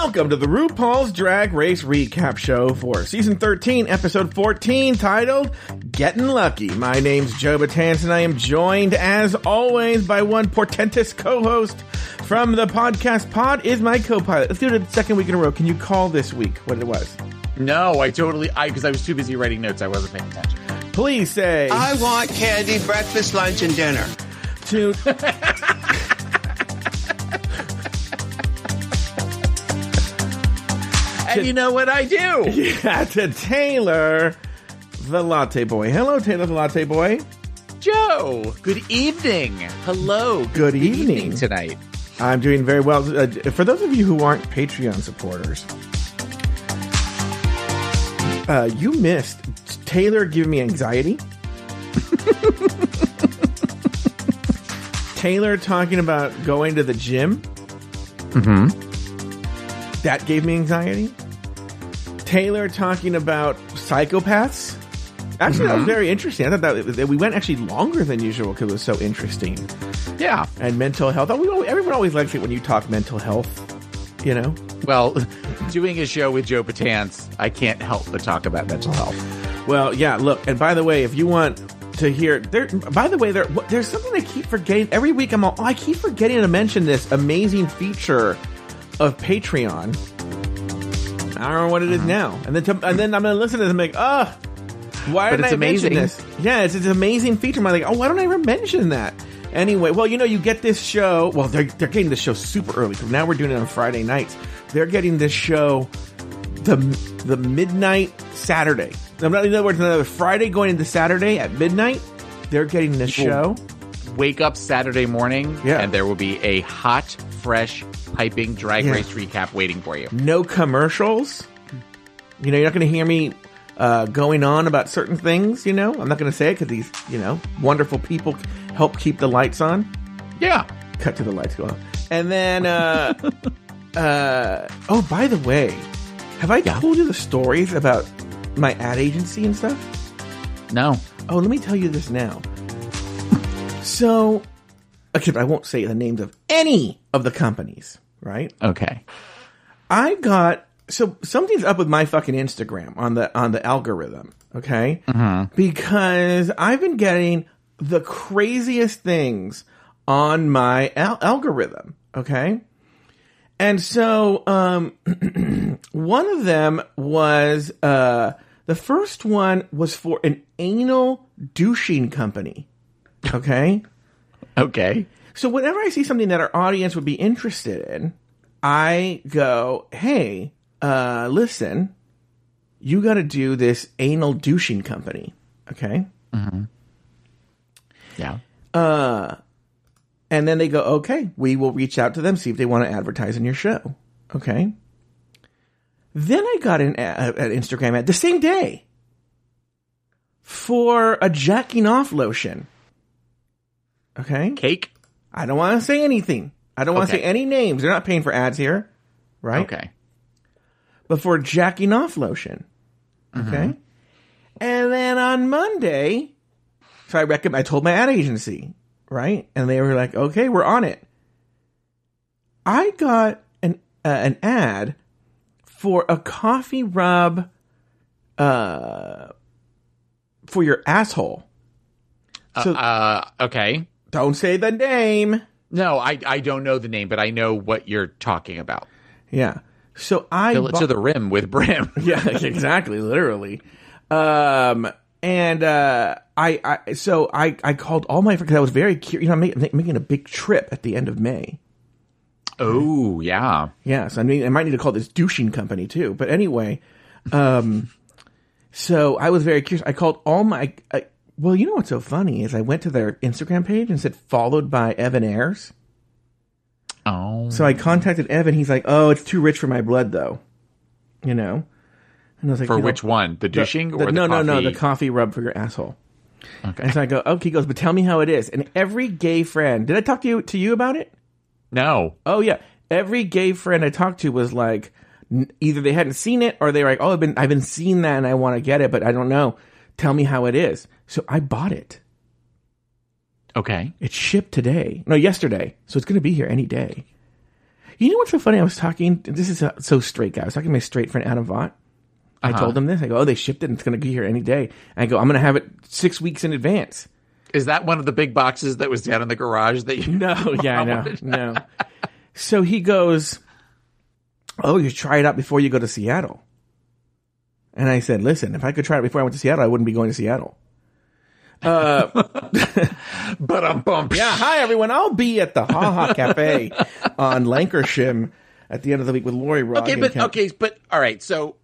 Welcome to the RuPaul's Drag Race Recap Show for Season 13, Episode 14, titled Getting Lucky. My name's Joe Betance, and I am joined, as always, by one portentous co-host from the podcast pod is my co-pilot. Let's do it the second week in a row. Can you call this week what it was? No, I totally, I, because I was too busy writing notes, I wasn't paying attention. Please say I want candy, breakfast, lunch, and dinner. to And you know what I do? yeah, to Taylor, the Latte Boy. Hello, Taylor, the Latte Boy. Joe, good evening. Hello. Good evening. tonight. I'm doing very well. Uh, for those of you who aren't Patreon supporters, uh, you missed Taylor giving me anxiety. Taylor talking about going to the gym. Mm-hmm. That gave me anxiety. Taylor talking about psychopaths. Actually, that was mm-hmm. very interesting. I thought that, that we went actually longer than usual because it was so interesting Yeah. and mental health. Everyone always likes it when you talk mental health. You know, Well, doing a show with Joe Betance, I can't help but talk about mental health. well, yeah. Look, and by the way, if you want to hear, there. By the way, there there's something I keep forgetting every week. I'm all, oh, I keep forgetting to mention this amazing feature of Patreon. I don't know what it is uh-huh. now, and then to, and then I'm gonna listen to this and be like, oh, why didn't I mention this? Yeah, it's, it's an amazing feature. I'm like, oh, why don't I ever mention that? Anyway, well, you know, you get this show. Well, they're, they're getting this show super early now we're doing it on Friday nights. They're getting this show the the midnight Saturday. I'm not In other words, another Friday going into Saturday at midnight. They're getting this show. Wake up Saturday morning, Yeah. and there will be a hot, fresh, piping drag Yeah. race recap waiting for you. No commercials. You know, you're not going to hear me uh, going on about certain things. You know, I'm not going to say it because these, you know, wonderful people help keep the lights on. Yeah. cut to the lights go off. And then, uh, uh, oh, by the way, have I told you the stories about my ad agency and stuff? No. Oh, let me tell you this now. so, except I won't say the names of any of the companies, right? Okay. I got so something's up with my fucking Instagram on the on the algorithm, okay? Because I've been getting the craziest things on my al- algorithm, okay? And so um one of them was uh the first one was for an anal douching company. Okay? Okay. So whenever I see something that our audience would be interested in, I go, "Hey, uh, listen, you got to do this anal douching company, okay?" Yeah. And then they go, "Okay, we will reach out to them, see if they want to advertise in your show." Okay. Then I got an, an Instagram ad the same day for a jacking off lotion. Okay. Cake. I don't want to say anything. I don't want to Okay. say any names. They're not paying for ads here, right? Okay. But for jacking off lotion, okay. And then on Monday, so I recommend. I told my ad agency, right, and they were like, "Okay, we're on it." I got an uh, an ad for a coffee rub, uh, for your asshole. So Uh, okay. Don't say the name. No, I, I don't know the name, but I know what you're talking about. Yeah. So I Fill it bought- to the rim with brim. yeah, exactly, literally. Um, and uh, I, I, so I, I called all my friends. I was very curious. You know, I'm making, making a big trip at the end of May. Oh, yeah. Yeah, so I mean, I might need to call this douching company too. But anyway, um, so I was very curious. I called all my. I, well, you know what's so funny is I went to their Instagram page and said followed by Evan Ayers. Oh. So I contacted Evan. He's like, "Oh, it's too rich for my blood, though." You know, and I was like, For you know, which one? The douching the- or the coffee? no, no, no, the coffee rub for your asshole. Okay. And so I go, okay. He goes, but tell me how it is. And every gay friend, did I talk to you to you about it? No. Oh yeah, every gay friend I talked to was like, either they hadn't seen it or they were like, oh, I've been I've been seeing that and I want to get it, but I don't know. Tell me how it is. So I bought it. Okay. It shipped today. No, yesterday. So it's going to be here any day. You know what's so funny? I was talking. This is uh so straight guy. I was talking to my straight friend Adam Vaught. I Uh-huh. told him this. I go, "Oh, they shipped it. and It's going to be here any day." And I go, "I'm going to have it six weeks in advance." Is that one of the big boxes that was down in the garage that you? No, yeah, no, no. So he goes, "Oh, you try it out before you go to Seattle." And I said, "Listen, if I could try it before I went to Seattle, I wouldn't be going to Seattle." But I'm bump. Yeah, hi everyone. I'll be at the Ha Ha Cafe on Lankershim at the end of the week with Lori Rogge. Okay, but Ken- okay, but all right. So,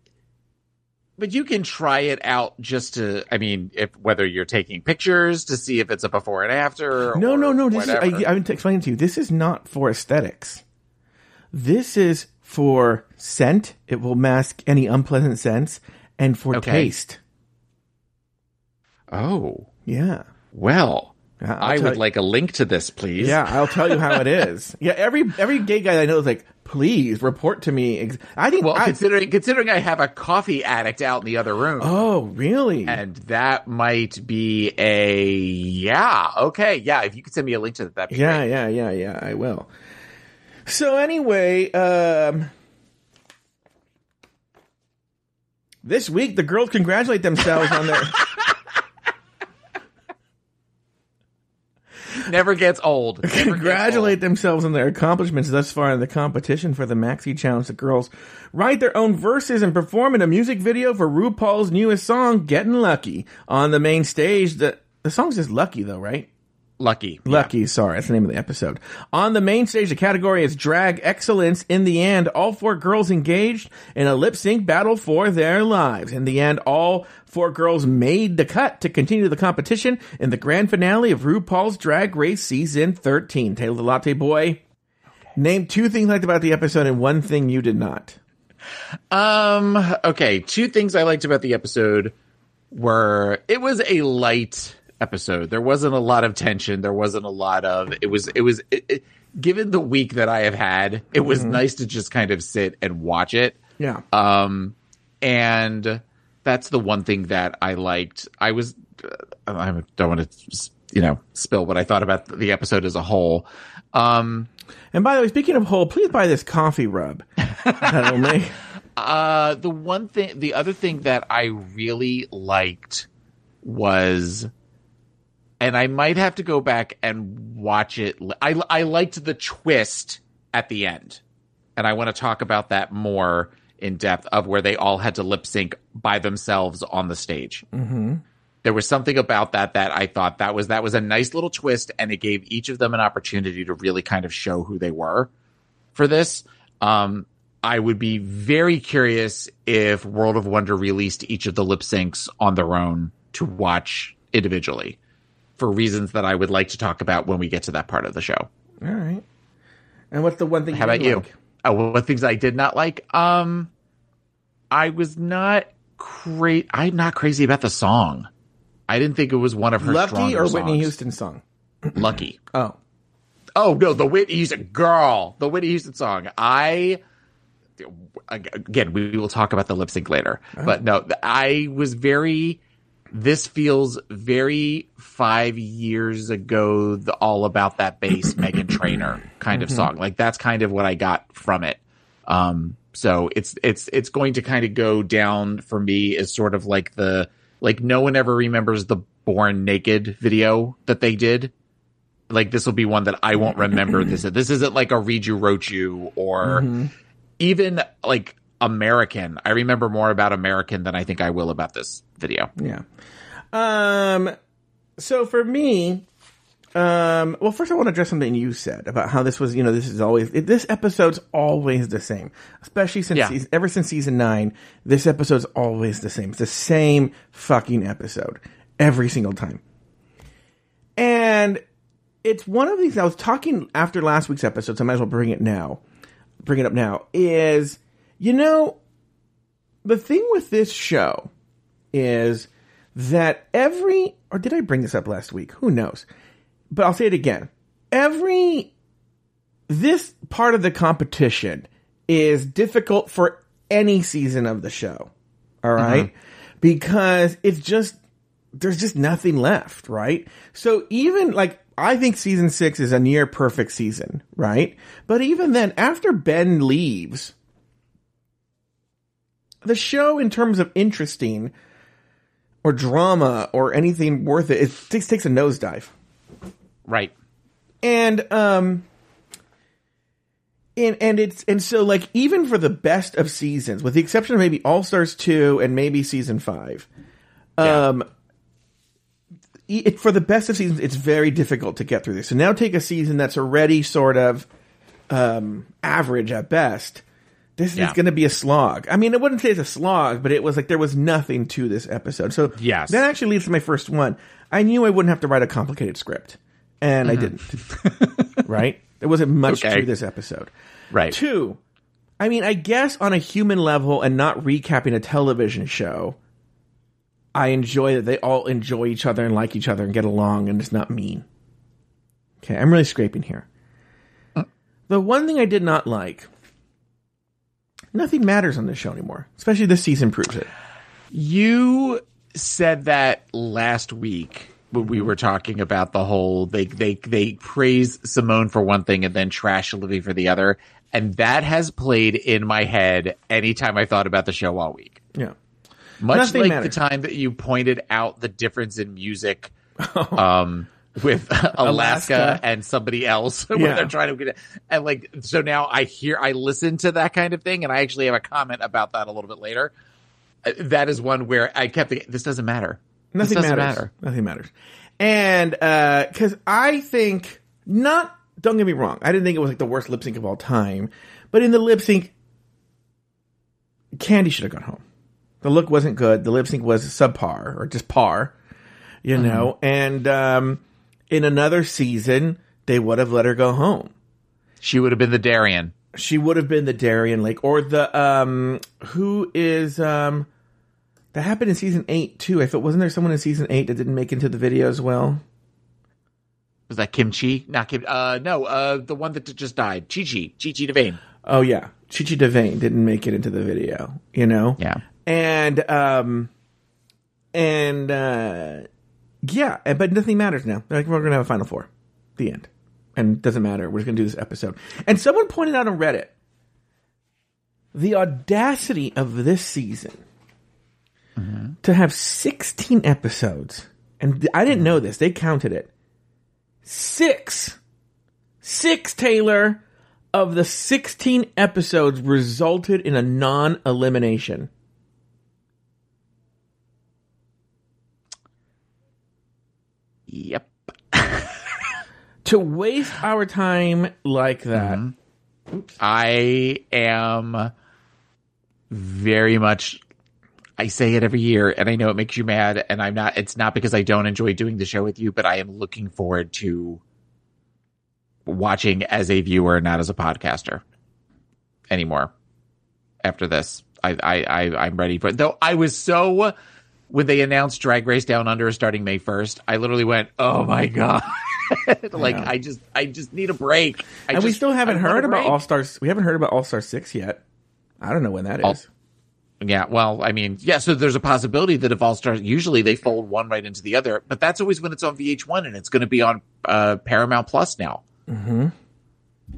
but you can try it out just to. I mean, if whether you're taking pictures to see if it's a before and after. No, or no, no. This is. I, I've been explaining to you. This is not for aesthetics. This is for scent. It will mask any unpleasant scents, and for Okay. taste. oh Yeah. well. I'll I would you- like a link to this, please. Yeah, I'll tell you how it is. Yeah, every every gay guy I know is like, please report to me. I think. Well, I- considering considering I have a coffee addict out in the other room, oh, really? and that might be a yeah. Okay, yeah. If you could send me a link to that, that'd be Yeah, great. yeah, yeah, yeah. I will. So anyway, um, this week the girls congratulate themselves on their. Never gets old. Never gets congratulate themselves on their accomplishments thus far in the competition for the Maxi Challenge. The girls write their own verses and perform in a music video for RuPaul's newest song, "Getting Lucky." On the main stage, the the song's just "Lucky" though, right? Lucky. Lucky, sorry, that's the name of the episode. On the main stage, the category is drag excellence. In the end, all four girls engaged in a lip sync battle for their lives. In the end, all four girls made the cut to continue the competition in the grand finale of RuPaul's Drag Race season 13. Taylor the Latte Boy, name two things you liked about the episode and one thing you did not. Um. Okay. Two things I liked about the episode were it was a light episode. There wasn't a lot of tension. There wasn't a lot of. It was. It was. It, it, given the week that I have had, it was nice to just kind of sit and watch it. Yeah. Um, and that's the one thing that I liked. I was. uh, I don't want to, you know, spill what I thought about the episode as a whole. Um. and by the way, speaking of whole, please buy this coffee rub. That'll make. Uh, the one thing, the other thing that I really liked was, and I might have to go back and watch it. I I liked the twist at the end, and I want to talk about that more in depth of where they all had to lip sync by themselves on the stage. Mm-hmm. There was something about that that I thought that was that was a nice little twist, and it gave each of them an opportunity to really kind of show who they were for this. Um, I would be very curious if World of Wonder released each of the lip syncs on their own to watch individually for reasons that I would like to talk about when we get to that part of the show. All right. And what's the one thing? How about didn't you? like? Oh, what things I did not like? Um, I was not crazy. I'm not crazy about the song. I didn't think it was one of her Lucky stronger or Whitney songs. Houston song? Lucky. Oh. Oh no, the Whitney Houston girl, the Whitney Houston song. I again, we will talk about the lip sync later, but no, I was very. This feels very five years ago. The all about that bass Meghan Trainor kind of song. Like that's kind of what I got from it. Um, so it's it's it's going to kind of go down for me as sort of like the like no one ever remembers the Born Naked video that they did like this will be one that I won't remember. this this isn't like a read you wrote you or even like American. I remember more about American than I think I will about this video. Yeah. Um. So for me, um. Well, first I want to address something you said about how this was. You know, this is always it, this episode's always the same, especially since Yeah. season, ever since season nine. This episode's always the same. It's the same fucking episode every single time. And it's one of these. I was talking after last week's episode, so I might as well bring it now. Bring it up now. Is you know the thing with this show is that every or did I bring this up last week? Who knows? But I'll say it again. Every this part of the competition is difficult for any season of the show. All right? Mm-hmm. Because it's just there's just nothing left, right? So even like I think season six is a near perfect season, right? But even then, after Ben leaves, the show, in terms of interesting or drama or anything worth it, it takes, takes a nosedive. Right. And, um, and, and it's, and so like, even for the best of seasons, with the exception of maybe All Stars 2 and maybe season 5, Yeah. um, it, for the best of seasons, it's very difficult to get through this. So now take a season that's already sort of um, average at best. This Yeah. is going to be a slog. I mean, I wouldn't say it's a slog, but it was like there was nothing to this episode. So Yes. that actually leads to my first one. I knew I wouldn't have to write a complicated script, and I didn't. right? There wasn't much Mm-hmm. Okay. to this episode. Right. Two, I mean, I guess on a human level and not recapping a television show, I enjoy that they all enjoy each other and like each other and get along and it's not mean. Okay, I'm really scraping here. The one thing I did not like, nothing matters on this show anymore. Especially this season proves it. You said that last week when we were talking about the whole they they they praise Simone for one thing and then trash Olivia for the other, and that has played in my head anytime I thought about the show all week. Yeah. Much Nothing like matters. the time that you pointed out the difference in music um, with Alaska, Alaska. and somebody else when Yeah. they're trying to get it. And like, so now I hear, I listen to that kind of thing, and I actually have a comment about that a little bit later. Uh, That is one where I kept thinking, this doesn't matter. Nothing doesn't matters. matter. Nothing matters. And because I think not. Don't get me wrong. I didn't think it was like the worst lip sync of all time, but in the lip sync, Candy should have gone home. The look wasn't good. The lip sync was subpar or just par, you know. And um, in another season, they would have let her go home. She would have been the Darienne. She would have been the Darienne Lake or the um who is um that happened in season eight too. I thought wasn't there someone in season eight that didn't make into the video as well? Was that Kimchi? Not Kim. Uh, no, uh, the one that just died. Chi Chi. Chi Chi DeVayne. Oh yeah, Chi Chi DeVayne didn't make it into the video. You know. Yeah. And um and uh yeah, but nothing matters now. Like we're gonna have a final four. The end. And it doesn't matter. We're just gonna do this episode. And someone pointed out on Reddit the audacity of this season to have 16 episodes. And I didn't know this. They counted it. Six. Six, Taylor, of the 16 episodes resulted in a non Yep. To waste our time like that. Mm-hmm. I am very much I say it every year and I know it makes you mad and I'm not it's not because I don't enjoy doing the show with you, but I am looking forward to watching as a viewer, not as a podcaster anymore. After this. I I, I I'm ready for it. Though I was so when they announced Drag Race Down Under starting May first, I literally went, Oh my god. like I just I just need a break. I and we still haven't heard about. All Stars. We haven't heard about All Star 6 yet. I don't know when that is. All- Yeah, well, I mean, yeah, so there's a possibility that if All Stars, usually they fold one right into the other, but that's always when it's on VH1 and it's going to be on uh, Paramount Plus now. Mm-hmm.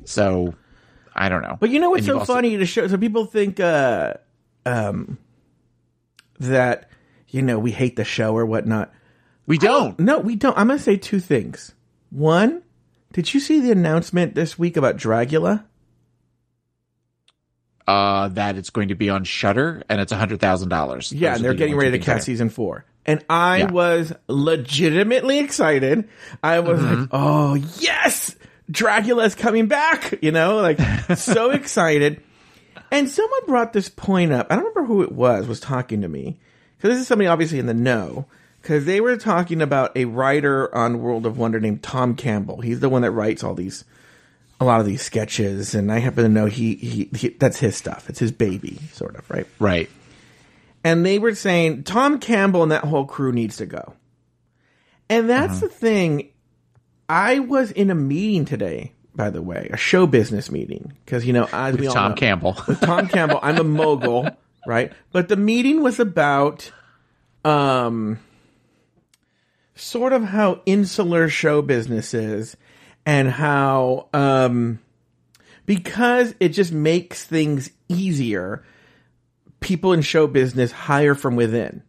So, I don't know. But you know what's And so also- funny to show? So people think uh, um, that you know we hate the show or whatnot. We don't. No, we don't. I'm gonna say two things. One, did you see the announcement this week about Dragula? Uh, that it's going to be on Shudder and it's a hundred thousand dollars. Yeah, and they're getting ready to cast season four. And I Yeah. was legitimately excited. I was Mm-hmm. like, oh, yes, Dragula's coming back, you know, like so excited. And someone brought this point up. I don't remember who it was, was talking to me. Because this is somebody obviously in the know. Because they were talking about a writer on World of Wonder named Tom Campbell. He's the one that writes all these, a lot of these sketches. And I happen to know he, he, he that's his stuff. It's his baby, sort of, right? Right. and they were saying Tom Campbell and that whole crew needs to go. And that's uh-huh. the thing. I was in a meeting today, by the way, a show business meeting, because you know, as we all Tom know, Campbell. with Tom Campbell, I'm a mogul, right? But the meeting was about um sort of how insular show business is and how um because it just makes things easier people in show business hire from within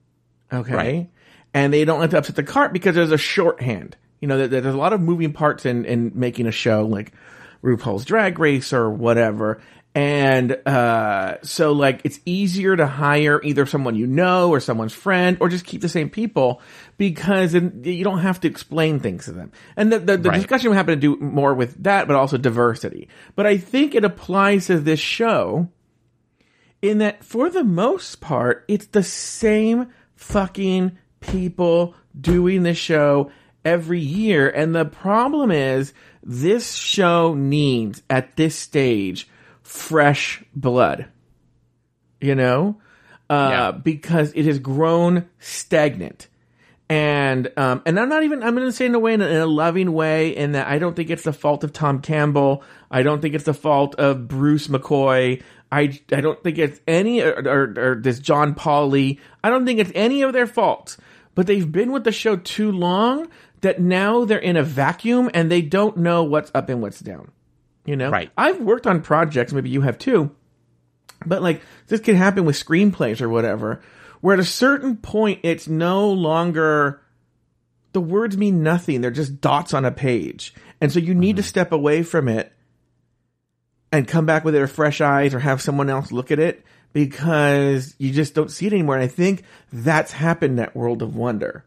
okay Right. and they don't like to upset the cart because there's a shorthand you know there's a lot of moving parts in in making a show like RuPaul's Drag Race or whatever. And uh, so, like, it's easier to hire either someone you know or someone's friend, or just keep the same people because you don't have to explain things to them. And the, the, the Right. discussion we happen to do more with that, but also diversity. But I think it applies to this show in that, for the most part, it's the same fucking people doing the show every year. And the problem is, this show needs, at this stage, fresh blood. You know? Uh, Yeah. because it has grown stagnant. And um, and I'm not even I'm going to say in a way in a, in a loving way in that I don't think it's the fault of Tom Campbell. I don't think it's the fault of Bruce McCoy. I, I don't think it's any or, or, or this John Pauly. I don't think it's any of their faults. But they've been with the show too long that now they're in a vacuum and they don't know what's up and what's down. You know, Right. I've worked on projects, maybe you have too, but like this can happen with screenplays or whatever, where at a certain point it's no longer the words mean nothing. They're just dots on a page. And so you need to mm-hmm. step away from it and come back with it with fresh eyes or have someone else look at it because you just don't see it anymore. And I think that's happened at World of Wonder.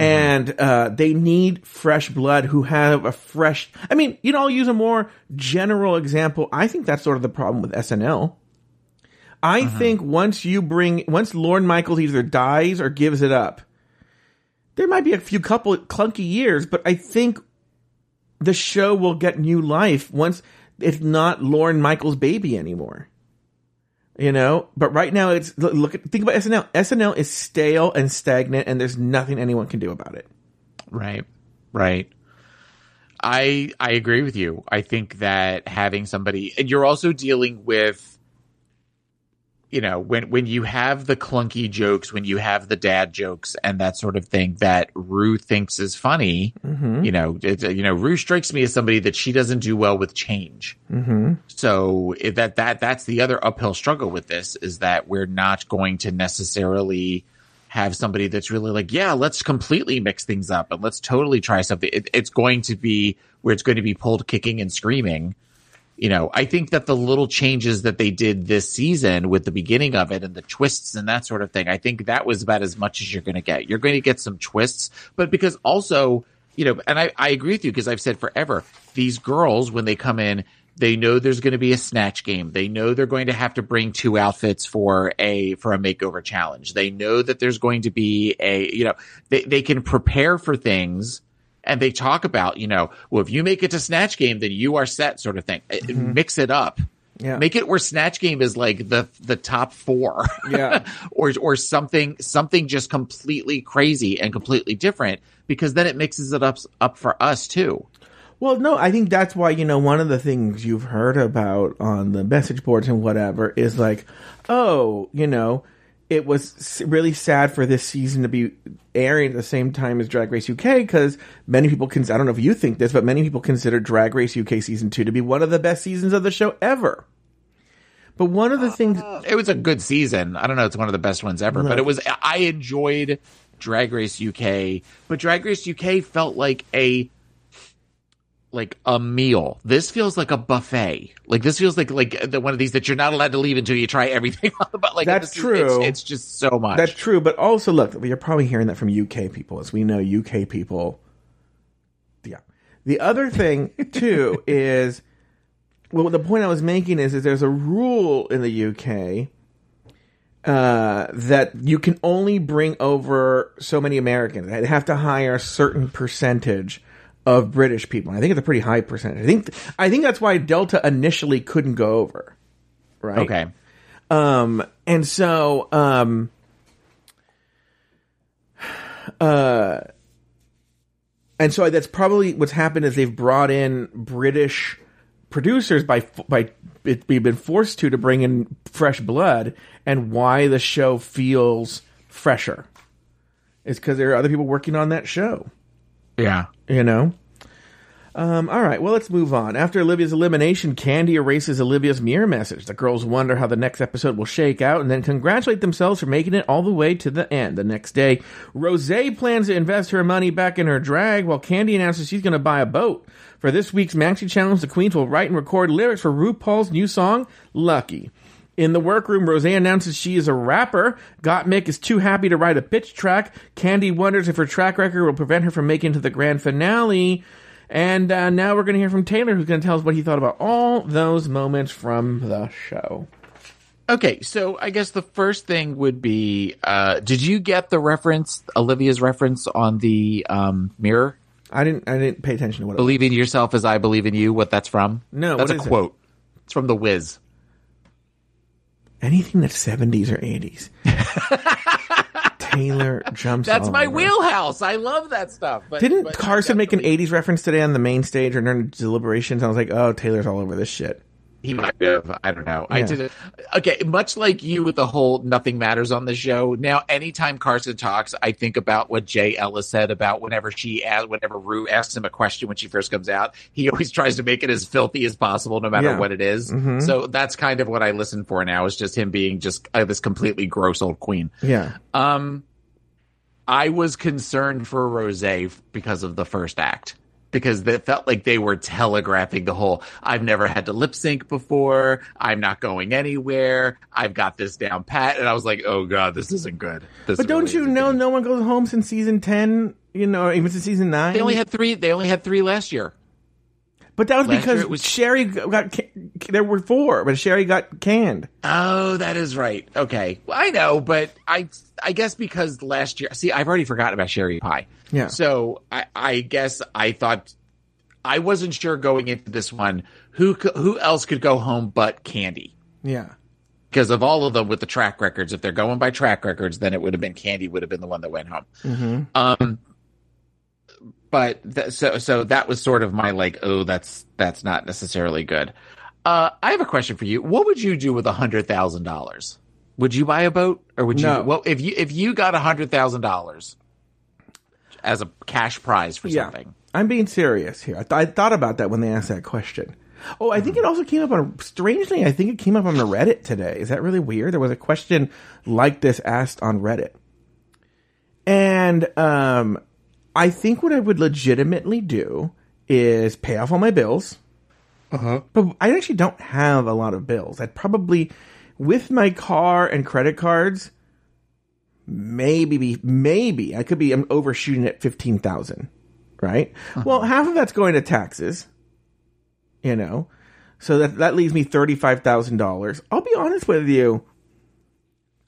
And uh, they need fresh blood who have a fresh. I mean, you know, I'll use a more general example. I think that's sort of the problem with SNL. I think once you bring, once Lorne Michaels either dies or gives it up, there might be a few couple clunky years, but I think the show will get new life once it's not Lorne Michaels' baby anymore. You know, but right now it's look, at think about SNL. SNL is stale and stagnant, and there's nothing anyone can do about it. Right. Right. I I agree with you. I think that having somebody and you're also dealing with you know, when when you have the clunky jokes, when you have the dad jokes and that sort of thing that Rue thinks is funny, you know, it, you know, Rue strikes me as somebody that she doesn't do well with change. Mm-hmm. So that that that's the other uphill struggle with this is that we're not going to necessarily have somebody that's really like, yeah, let's completely mix things up and let's totally try something. It, it's going to be where it's going to be pulled kicking and screaming. You know, I think that the little changes that they did this season with the beginning of it and the twists and that sort of thing, I think that was about as much as you're going to get. You're going to get some twists, but because also, you know, and I, I agree with you because I've said forever, these girls, when they come in, they know there's going to be a snatch game. They know they're going to have to bring two outfits for a for a makeover challenge. They know that there's going to be a you know they they can prepare for things and they talk about you know well if you make it to snatch game then you are set sort of thing. Uh, Mix it up. Yeah. Make it where snatch game is like the the top 4. Yeah. or or something something just completely crazy and completely different because then it mixes it up up for us too. Well, no, I think that's why, you know, one of the things you've heard about on the message boards and whatever is like, oh, you know, it was really sad for this season to be airing at the same time as Drag Race UK because many people can, I don't know if you think this, but many people consider Drag Race UK season two to be one of the best seasons of the show ever. But one of the things, it was a good season. I don't know, it's one of the best ones ever, but it was I enjoyed Drag Race UK, but Drag Race UK felt like a like a meal. This feels like a buffet. Like this feels like like the, one of these that you're not allowed to leave until you try everything. but like That's this is- true. It's, it's just so much. That's true, but also look, you're probably hearing that from UK people, as we know UK people. Yeah. The other thing too is, well, the point I was making is, is there's a rule in the UK uh, that you can only bring over so many Americans. They have to hire a certain percentage of British people. And I think it's a pretty high percentage. I think I think that's why Delta initially couldn't go over. Right. okay. Um, and so, um, uh, and so that's probably what's happened is they've brought in British producers by by it, we've been forced to to bring in fresh blood and why the show feels fresher. It's because there are other people working on that show. Yeah. You know? Um, all right, well, let's move on. After Olivia's elimination, Candy erases Olivia's mirror message. The girls wonder how the next episode will shake out and then congratulate themselves for making it all the way to the end. The next day, Rose plans to invest her money back in her drag while Candy announces she's going to buy a boat. For this week's Maxi Challenge, the Queens will write and record lyrics for RuPaul's new song, Lucky. In the workroom, Rose announces she is a rapper. Gottmik is too happy to write a pitch track. Candy wonders if her track record will prevent her from making it to the grand finale. And uh, now we're going to hear from Taylor, who's going to tell us what he thought about all those moments from the show. Okay, so I guess the first thing would be, uh, did you get the reference, Olivia's reference on the um, mirror? I didn't. I didn't pay attention to what. It was. Believe in yourself as I believe in you. What that's from? No, that's what a is it? quote. It's from The Wiz. Anything that's seventies or eighties. Taylor jumps. That's my over. wheelhouse. I love that stuff. But Didn't but Carson make an '80s reference today on the main stage or during deliberations? I was like, "Oh, Taylor's all over this shit." He might have. I don't know. I did it. Okay, much like you with the whole nothing matters on the show. Now, anytime Carson talks, I think about what Jay Ellis said about whenever she asked, whenever Rue asks him a question when she first comes out, he always tries to make it as filthy as possible, no matter Yeah. what it is. Mhm. So that's kind of what I listen for now. Is just him being just uh, this completely gross old queen. Yeah, Um, I was concerned for Rose because of the first act. Because it felt like they were telegraphing the whole I've never had to lip sync before. I'm not going anywhere. I've got this down pat. And I was like, oh God, this isn't good. This but don't you know? good. No one goes home since season ten. You know, or even since season nine. They only had three. They only had three last year. But that was last because was- Sherry got. There were four, but Sherry got canned. Oh, that is right. Okay. Well, I know, but I, I guess because last year, see, I've already forgotten about Sherry Pie. Yeah. So I, I guess I thought I wasn't sure going into this one who who else could go home but Candy Yeah. because of all of them with the track records. If they're going by track records, then it would have been Candy would have been the one that went home. hmm Um, but th- so so that was sort of my like, oh, that's that's not necessarily good. Uh, I have a question for you. What would you do with a hundred thousand dollars? Would you buy a boat, or would you? No. Well, if you if you got a hundred thousand dollars as a cash prize for Yeah. something, I'm being serious here. I, th- I thought about that when they asked that question. Oh, I think it also came up on. Strangely, I think it came up on the Reddit today. Is that really weird? There was a question like this asked on Reddit, and um, I think what I would legitimately do is pay off all my bills. Uh-huh. But I actually don't have a lot of bills. I'd probably, with my car and credit cards, maybe be maybe I could be I'm overshooting at fifteen thousand, right? Well, half of that's going to taxes, you know, so that that leaves me thirty five thousand dollars. I'll be honest with you,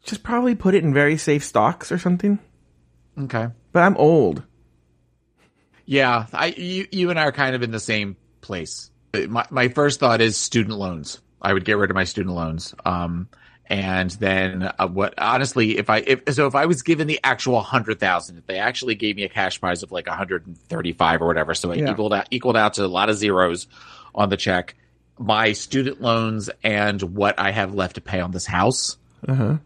just probably put it in very safe stocks or something. okay, But I'm old. Yeah, I you you and I are kind of in the same place. My my first thought is student loans. I would get rid of my student loans. Um, and then uh, what? Honestly, if I if so, if I was given the actual hundred thousand, if they actually gave me a cash prize of like one hundred and thirty five or whatever, so it Yeah. equaled out equaled out to a lot of zeros on the check. My student loans and what I have left to pay on this house, Uh-huh.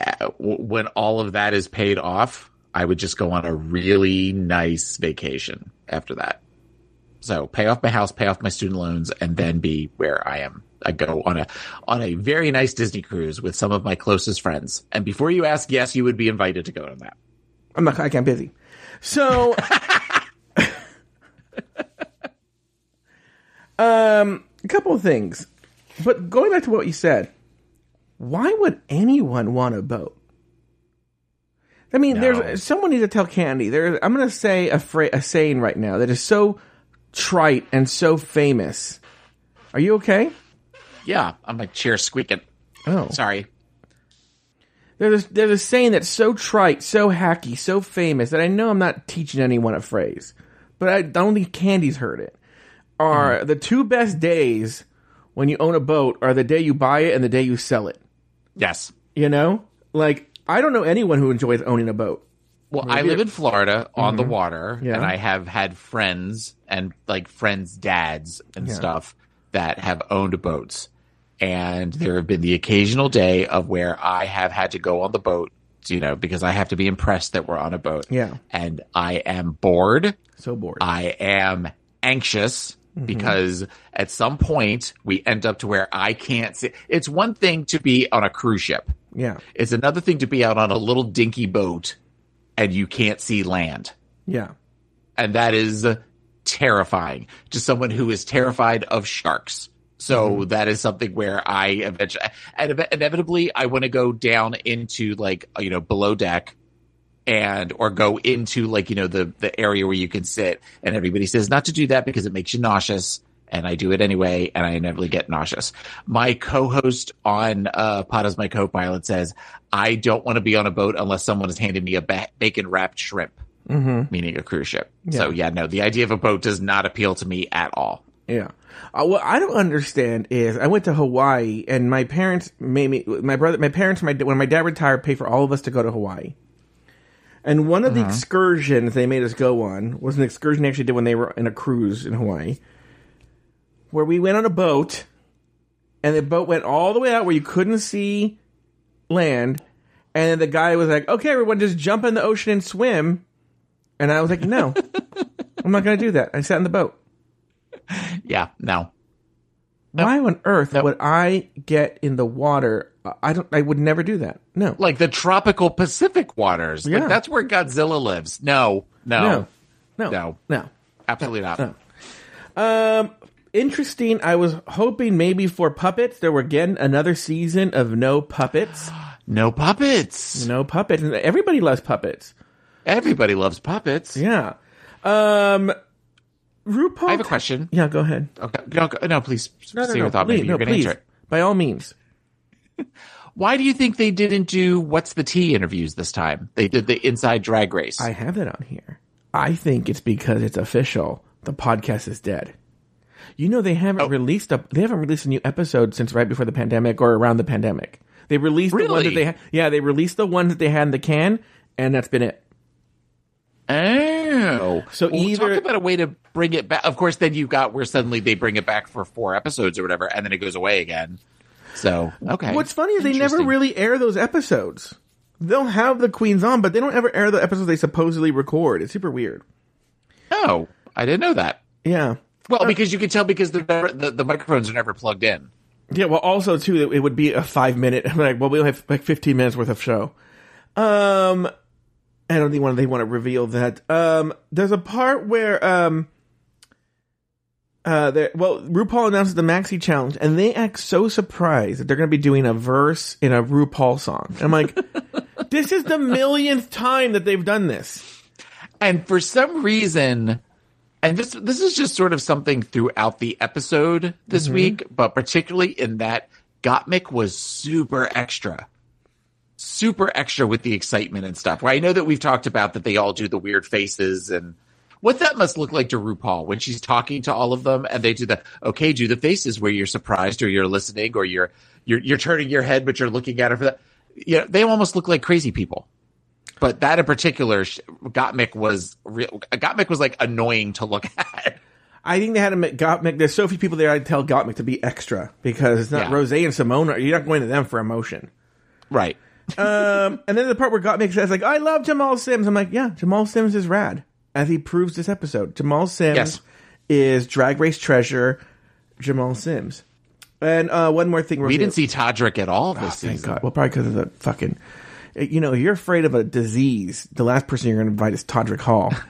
uh, w- when all of that is paid off, I would just go on a really nice vacation after that. So pay off my house, pay off my student loans, and then be where I am. I go on a on a very nice Disney cruise with some of my closest friends. And before you ask, yes, you would be invited to go on that. I'm not. I can't busy. So, um, a couple of things, but going back to what you said, why would anyone want a boat? I mean, No. there's someone needs to tell Candy. There, I'm going to say a, fra- a saying right now that is so trite and so famous. Are you okay? Yeah, I'm like chair squeaking. Oh, Sorry. There's a, there's a saying that's so trite, so hacky, so famous that I know I'm not teaching anyone a phrase, but I don't think Candy's heard it. Are hmm. the two best days when you own a boat are the day you buy it and the day you sell it. Yes. You know, like I don't know anyone who enjoys owning a boat. Well, I live in Florida on the water, Mm-hmm. Yeah. and I have had friends and like friends' dads and Yeah. stuff that have owned boats. And there have been the occasional day of where I have had to go on the boat you know, because I have to be impressed that we're on a boat. Yeah. And I am bored. So bored. I am anxious because at some point we end up to where I can't see. It's one thing to be on a cruise ship. Yeah. It's another thing to be out on a little dinky boat and you can't see land. Yeah. And that is terrifying to someone who is terrified of sharks. So mm-hmm. that is something where I eventually, and inevitably, I want to go down into like, you know, below deck and, or go into like, you know, the, the area where you can sit. And everybody says not to do that because it makes you nauseous. And I do it anyway, and I inevitably get nauseous. My co-host on uh, Pod is my co-pilot says, I don't want to be on a boat unless someone has handed me a ba- bacon wrapped shrimp, meaning a cruise ship. So yeah, no, the idea of a boat does not appeal to me at all. Yeah. Uh, what I don't understand is I went to Hawaii and my parents made me, my brother, my parents, my, when my dad retired, paid for all of us to go to Hawaii. And one of the excursions they made us go on was an excursion they actually did when they were in a cruise in Hawaii, where we went on a boat and the boat went all the way out where you couldn't see land. And then the guy was like, okay, everyone just jump in the ocean and swim. And I was like, no, I'm not going to do that. I sat in the boat. Yeah, no. Why on earth would I get in the water? I don't. I would never do that. No. Like the tropical Pacific waters. Yeah. Like that's where Godzilla lives. No, no, No. No. No. No. absolutely not. No. Um. Interesting. I was hoping maybe for puppets there were again another season of no puppets. No puppets. No puppets. And Everybody loves puppets. Everybody loves puppets. Yeah. Um. RuPaul. I have a question. Yeah. Go ahead. Okay, no, go- no please No, no, say no. your thought. please, Maybe no, you're going to please. answer it. By all means. Why do you think they didn't do what's the tea interviews this time? They did the inside drag race. I have that on here. I think it's because it's official. The podcast is dead. You know they Oh. haven't released a they haven't released a new episode since right before the pandemic or around the pandemic. They released the one that they ha- yeah they released the one that they had in the can and that's been it. Oh, So Well, either- talk about a way to bring it back. Of course, then you've got where suddenly they bring it back for four episodes or whatever, and then it goes away again. So okay, What's funny is they never really air those episodes. They'll have the queens on, but they don't ever air the episodes they supposedly record. It's super weird. Oh, I didn't know that. Yeah. Well, because you can tell because never, the the microphones are never plugged in. Yeah, well, also too, it would be a five minute. Like, well, we only have like fifteen minutes worth of show. Um, I don't think want they want to reveal that. Um, there's a part where um, uh, there. Well, RuPaul announces the Maxi Challenge, and they act so surprised that they're going to be doing a verse in a RuPaul song. And I'm like, this is the millionth time that they've done this. And for some reason, and this this is just sort of something throughout the episode this mm-hmm. week, but particularly in that Gottmik was super extra. Super extra with the excitement and stuff. Where I know that we've talked about that they all do the weird faces and what that must look like to RuPaul when she's talking to all of them and they do the okay, do the faces where you're surprised or you're listening or you're you're you're turning your head but you're looking at her for that. You know, they almost look like crazy people but that in particular, Gottmik was real. Gottmik was like annoying to look at. I think they had to make Gottmik. There's so few people there. I'd tell Gottmik to be extra because it's not Yeah. Rose and Simone. You're not going to them for emotion. Right. Um, and then the part where Gottmik says, like, I love Jamal Sims. I'm like, yeah, Jamal Sims is rad. As he proves this episode. Jamal Sims Yes. is Drag Race treasure Jamal Sims. And uh, one more thing. We didn't see Todrick at all this Oh, Thank season. God. Well, probably because of the fucking. You know, you're afraid of a disease. The last person you're going to invite is Todrick Hall.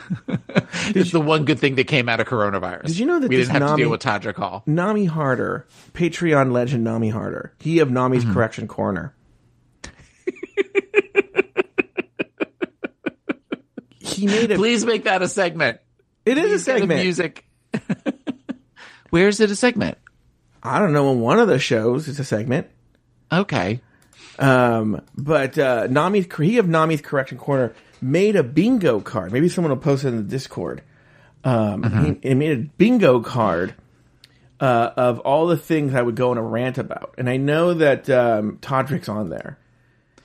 It's the one good thing that came out of coronavirus. Did you know that we didn't have Nami- to deal with Todrick Hall? Nami Harder, Patreon legend Nami Harder. He of Nami's Mm-hmm. Correction Corner. he made a. Please make that a segment. it is a Please the segment. Music. Where is it a segment? I don't know. On one of the shows, it's a segment. Okay. Um, but uh, Nami's he of Nami's Correction Corner made a bingo card. Maybe someone will post it in the Discord. Um, he, he made a bingo card uh, of all the things I would go on a rant about, and I know that um, Todrick's on there.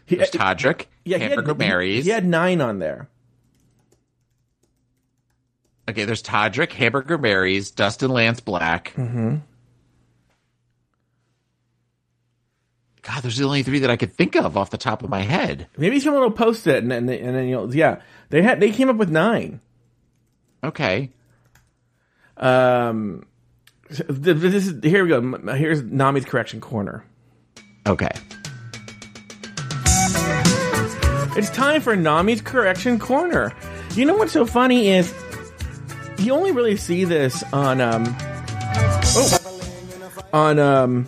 He, There's Todrick. yeah, he had- Hamburger he- Mary's. He had nine on there. Okay, there's Todrick, Hamburger Mary's, Dustin Lance Black. Mm-hmm. God, there's the only three that I could think of off the top of my head. Maybe someone will post it and then and then you'll yeah. They had they came up with nine. Okay. Um, this is here we go. Here's Nami's correction corner. Okay. It's time for Nami's correction corner. You know what's so funny is you only really see this on um oh, on um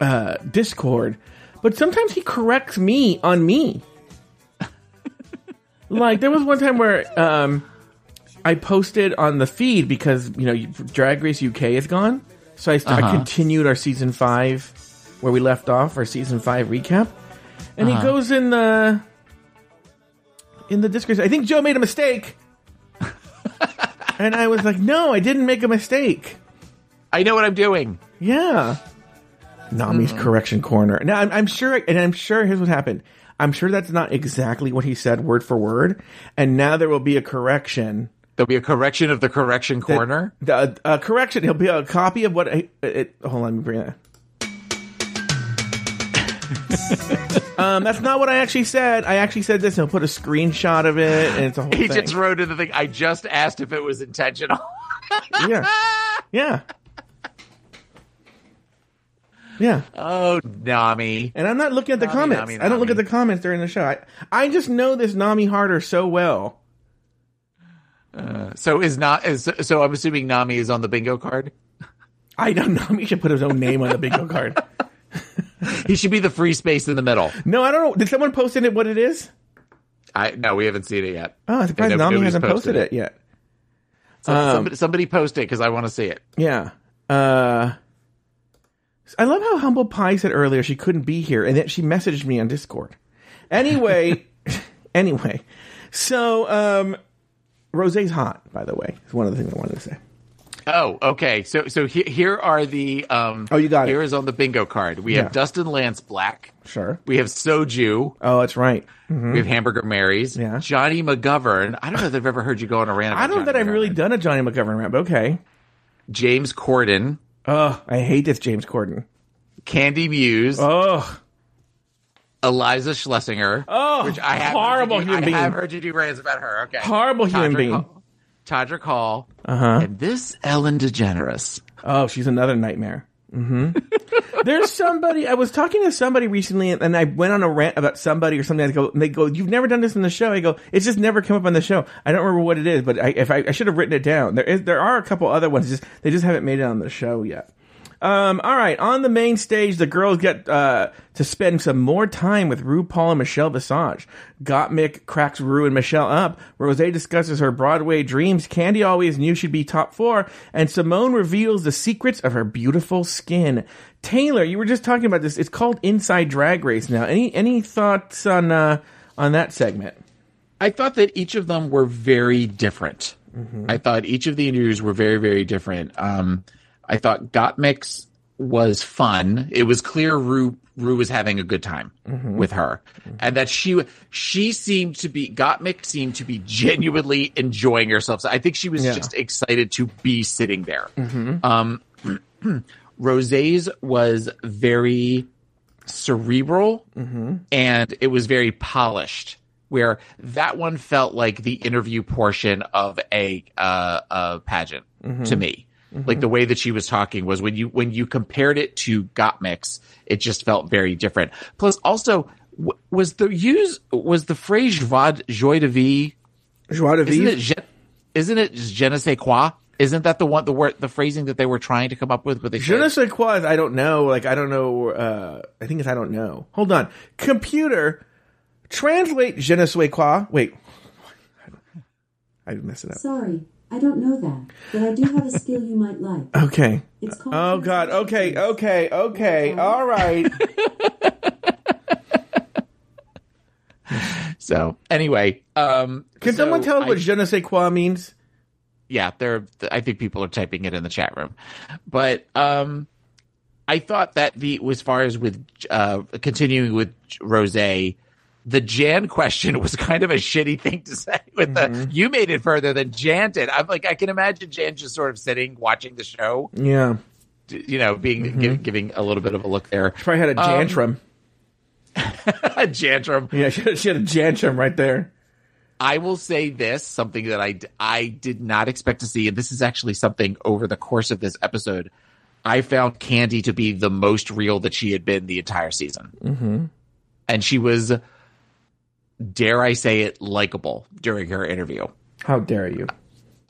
uh Discord, but sometimes he corrects me on me. like there was one time where um I posted on the feed because you know Drag Race UK is gone, so I, I Uh-huh. continued our season five where we left off, our season five recap, and he Uh-huh. goes in the in the Discord. I think Joe made a mistake, and I was like, "No, I didn't make a mistake." I know what I'm doing. Yeah, Nami's correction corner. Now I'm, I'm sure, and I'm sure here's what happened. I'm sure that's not exactly what he said word for word, and now there will be a correction. There'll be a correction of the correction corner. The uh, correction. He'll be a copy of what. I, it, hold on, let me bring that. um, that's not what I actually said. I actually said this. And he'll put a screenshot of it, and it's a whole He thing. just wrote in the thing. I just asked if it was intentional. yeah, yeah, yeah. oh, Nami. And I'm not looking at the Nami, comments. Nami, I don't look at the comments during the show. I, I just know this Nami Harder so well. So is not is so. I'm assuming Nami is on the bingo card. I don't know. He should put his own name on the bingo card. He should be the free space in the middle. No, I don't know. Did someone post in it what it is? I no, we haven't seen it yet. Oh, I'm surprised Nami hasn't posted it yet. So Um, somebody, somebody post it because I want to see it. Yeah. Uh, I love how Humble Pie said earlier she couldn't be here, and then she messaged me on Discord. Anyway, anyway, so um, Rose's hot. By the way, is one of the things I wanted to say. Oh, okay. So so he, here are the um. Oh, you got it. Here is on the bingo card. We Yeah. have Dustin Lance Black. Sure. We have Soju. Oh, that's right. We have Hamburger Marys. Yeah. Johnny McGovern. I don't know if I've ever heard you go on a rant. About I don't know Johnny that I've really done a Johnny McGovern rant. but okay. James Corden, Oh, I hate this James Corden. Candy Muse, Oh, Iliza Shlesinger. Oh, which I have horrible do, human being. I have heard you do rants about her. Okay. horrible human being. Hall- Todrick Hall. Uh-huh. And this Ellen DeGeneres. Oh, she's another nightmare. Hmm There's somebody. I was talking to somebody recently, and I went on a rant about somebody or something. I go, and they go, "You've never done this in the show." I go, "It's just never come up on the show." I don't remember what it is, but I, if I, I should have written it down. There is, there are a couple other ones. Just they just haven't made it on the show yet. Um, all right, on the main stage, the girls get uh, to spend some more time with RuPaul and Michelle Visage. Gottmik cracks Ru and Michelle up. Rose discusses her Broadway dreams. Candy always knew she'd be top four, and Simone reveals the secrets of her beautiful skin. Taylor, you were just talking about this. It's called Inside Drag Race now. Any any thoughts on uh, on that segment? I thought that each of them were very different. I thought each of the interviews were very, very different. Um, I thought Gottmik's was fun. It was clear Ru Ru was having a good time mm-hmm. with her, mm-hmm. and that she she seemed to be Gottmik seemed to be genuinely enjoying herself. So I think she was Yeah. just excited to be sitting there. Mm-hmm. Um, Rose's was very cerebral and it was very polished where that one felt like the interview portion of a uh, a pageant to me like the way that she was talking was when you when you compared it to Gottmik's it just felt very different plus also w- was the use was the phrase joie, joie de vie Joie de vie isn't vivre. it je, isn't it je ne sais quoi isn't that the one the word the phrasing that they were trying to come up with but they Je ne said- sais quoi. is I don't know. Like I don't know. Uh, I think it's I don't know. Hold on. Computer, translate je ne sais quoi. Wait. I messed it up. Sorry, I don't know that, but I do have a skill you might like. Okay. It's called. Oh God. Okay. Okay. Okay. All right. so anyway um Can so someone tell us I- what je ne sais quoi means? yeah, they're. I think people are typing it in the chat room, but um, I thought that the as far as with uh continuing with Rose, the Jan question was kind of a shitty thing to say. With the mm-hmm. you made it further than Jan did. I'm like, I can imagine Jan just sort of sitting watching the show, Yeah. you know, being mm-hmm. gi- giving a little bit of a look there. Probably had a um, jantrum. a jantrum. yeah, she had, she had a jantrum right there. I will say this, something that I, I did not expect to see, and this is actually something over the course of this episode. I found Candy to be the most real that she had been the entire season. Mm-hmm. And she was, dare I say it, likable during her interview. How dare you?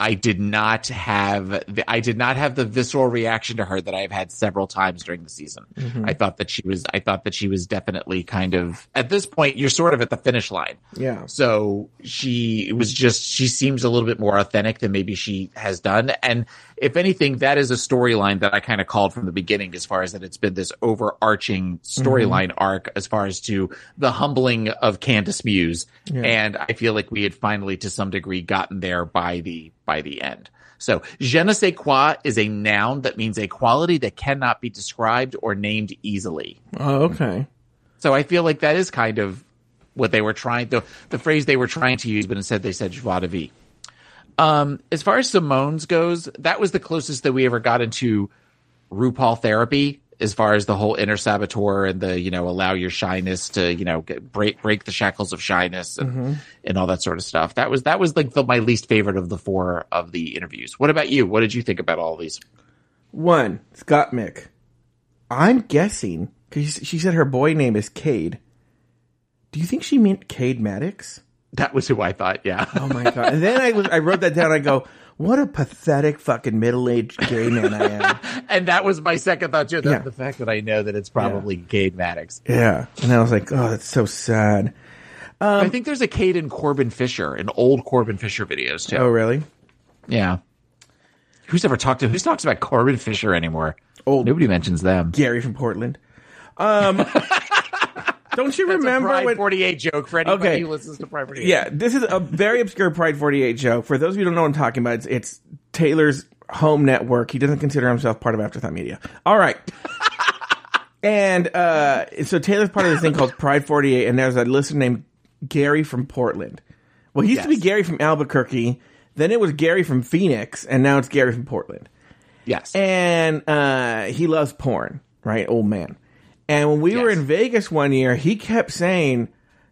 I did not have the, I did not have the visceral reaction to her that I've had several times during the season. Mm-hmm. I thought that she was I thought that she was definitely kind of at this point you're sort of at the finish line. Yeah. So she was just she seems a little bit more authentic than maybe she has done and if anything that is a storyline that I kind of called from the beginning as far as that it's been this overarching storyline mm-hmm. arc as far as to the humbling of Candace Muse and I feel like we had finally to some degree gotten there by the by the end. So, je ne sais quoi is a noun that means a quality that cannot be described or named easily. Oh, okay. So I feel like that is kind of what they were trying the the phrase they were trying to use, but instead they said joie de vie. Um, as far as Simone's goes, that was the closest that we ever got into RuPaul therapy, as far as the whole inner saboteur and the you know allow your shyness to you know get, break break the shackles of shyness and and all that sort of stuff. That was that was like the, my least favorite of the four of the interviews. What about you? What did you think about all these? One, Gottmik. I'm guessing because she said her boy name is Cade. Do you think she meant Cade Maddox? That was who I thought. Yeah. Oh my god! And then I was I wrote that down. I go, what a pathetic fucking middle aged gay man I am. and that was my second thought too. The, Yeah. the fact that I know that it's probably Cade Maddox. Yeah, and I was like, oh, that's so sad. I think there's a Caden Corbin Fisher, an old Corbin Fisher videos too. Oh, really? Yeah. Who's ever talked to? Who talks about Corbin Fisher anymore? Old Nobody mentions them. Gary from Portland. Um, don't you remember Pride when? 48 joke for anybody Okay. who listens to Pride 48. Yeah, this is a very obscure Pride 48 joke. For those of you who don't know what I'm talking about, it's, it's Taylor's home network. He doesn't consider himself part of Afterthought Media. All right. and uh, so Taylor's part of this thing called Pride 48, and there's a listener named Gary from Portland. Well, he used to be Gary from Albuquerque, then it was Gary from Phoenix, and now it's Gary from Portland. Yes. And uh, he loves porn, right? Old man. And when we were in Vegas one year, he kept saying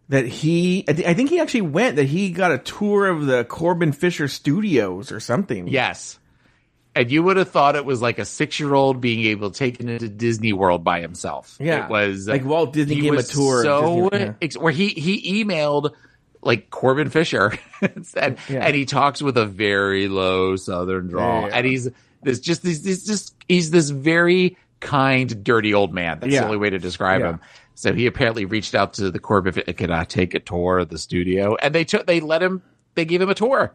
that he, I, thi- I think he actually went, that he got a tour of the Corbin Fisher studios or something. yes. And you would have thought it was like a six year old being able to take it into Disney World by himself. Yeah. It was Like Walt Disney gave him a tour So, yeah. ex- where he, he emailed like Corbin Fisher and said, Yeah. and he talks with a very low Southern drawl. Yeah. And he's this just, this, this just, he's this very kind, dirty old man. That's Yeah. the only way to describe Yeah. him. So he apparently reached out to the Corbin, Fi- can I take a tour of the studio? And they took, they let him, they gave him a tour.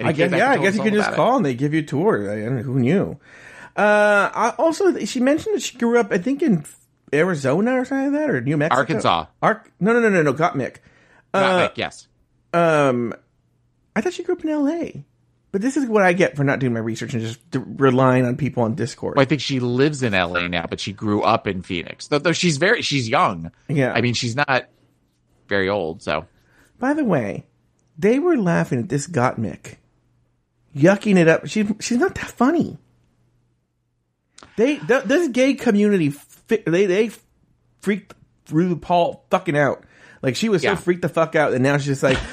I guess, yeah, I guess you can just about it. call and they give you a tour. I, who knew? Uh, I also, she mentioned that she grew up, I think, in Arizona or something like that, or New Mexico. Arkansas. Ark, no, no, no, no, no, Gottmik. Not Nick, yes. Um, I thought she grew up in L.A. But this is what I get for not doing my research and just relying on people on Discord. Well, I think she lives in LA now, but she grew up in Phoenix. Though, though she's very, she's young. Yeah. I mean, she's not very old. So By the way, they were laughing at this Gottmik, yucking it up. She, she's not that funny. They, th- this gay community, fi- they, they freaked RuPaul fucking out. Like she was Yeah. so freaked the fuck out, and now she's just like,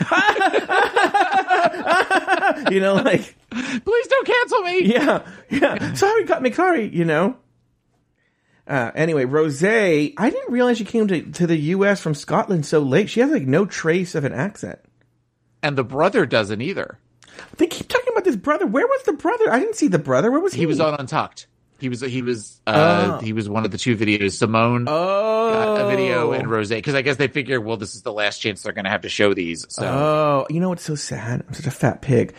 you know, like. please don't cancel me. yeah, yeah. Sorry, got me sorry, you know. Uh, anyway, Rose, I didn't realize she came to, to the U.S. from Scotland so late. She has like no trace of an accent. And the brother doesn't either. They keep talking about this brother. Where was the brother? I didn't see the brother. Where was he? He was on Untucked. He was, he was, uh, he was one of the two videos. Simone Oh, got a video and Rose, because I guess they figure, well, this is the last chance they're going to have to show these. So Oh, you know what's so sad? I'm such a fat pig.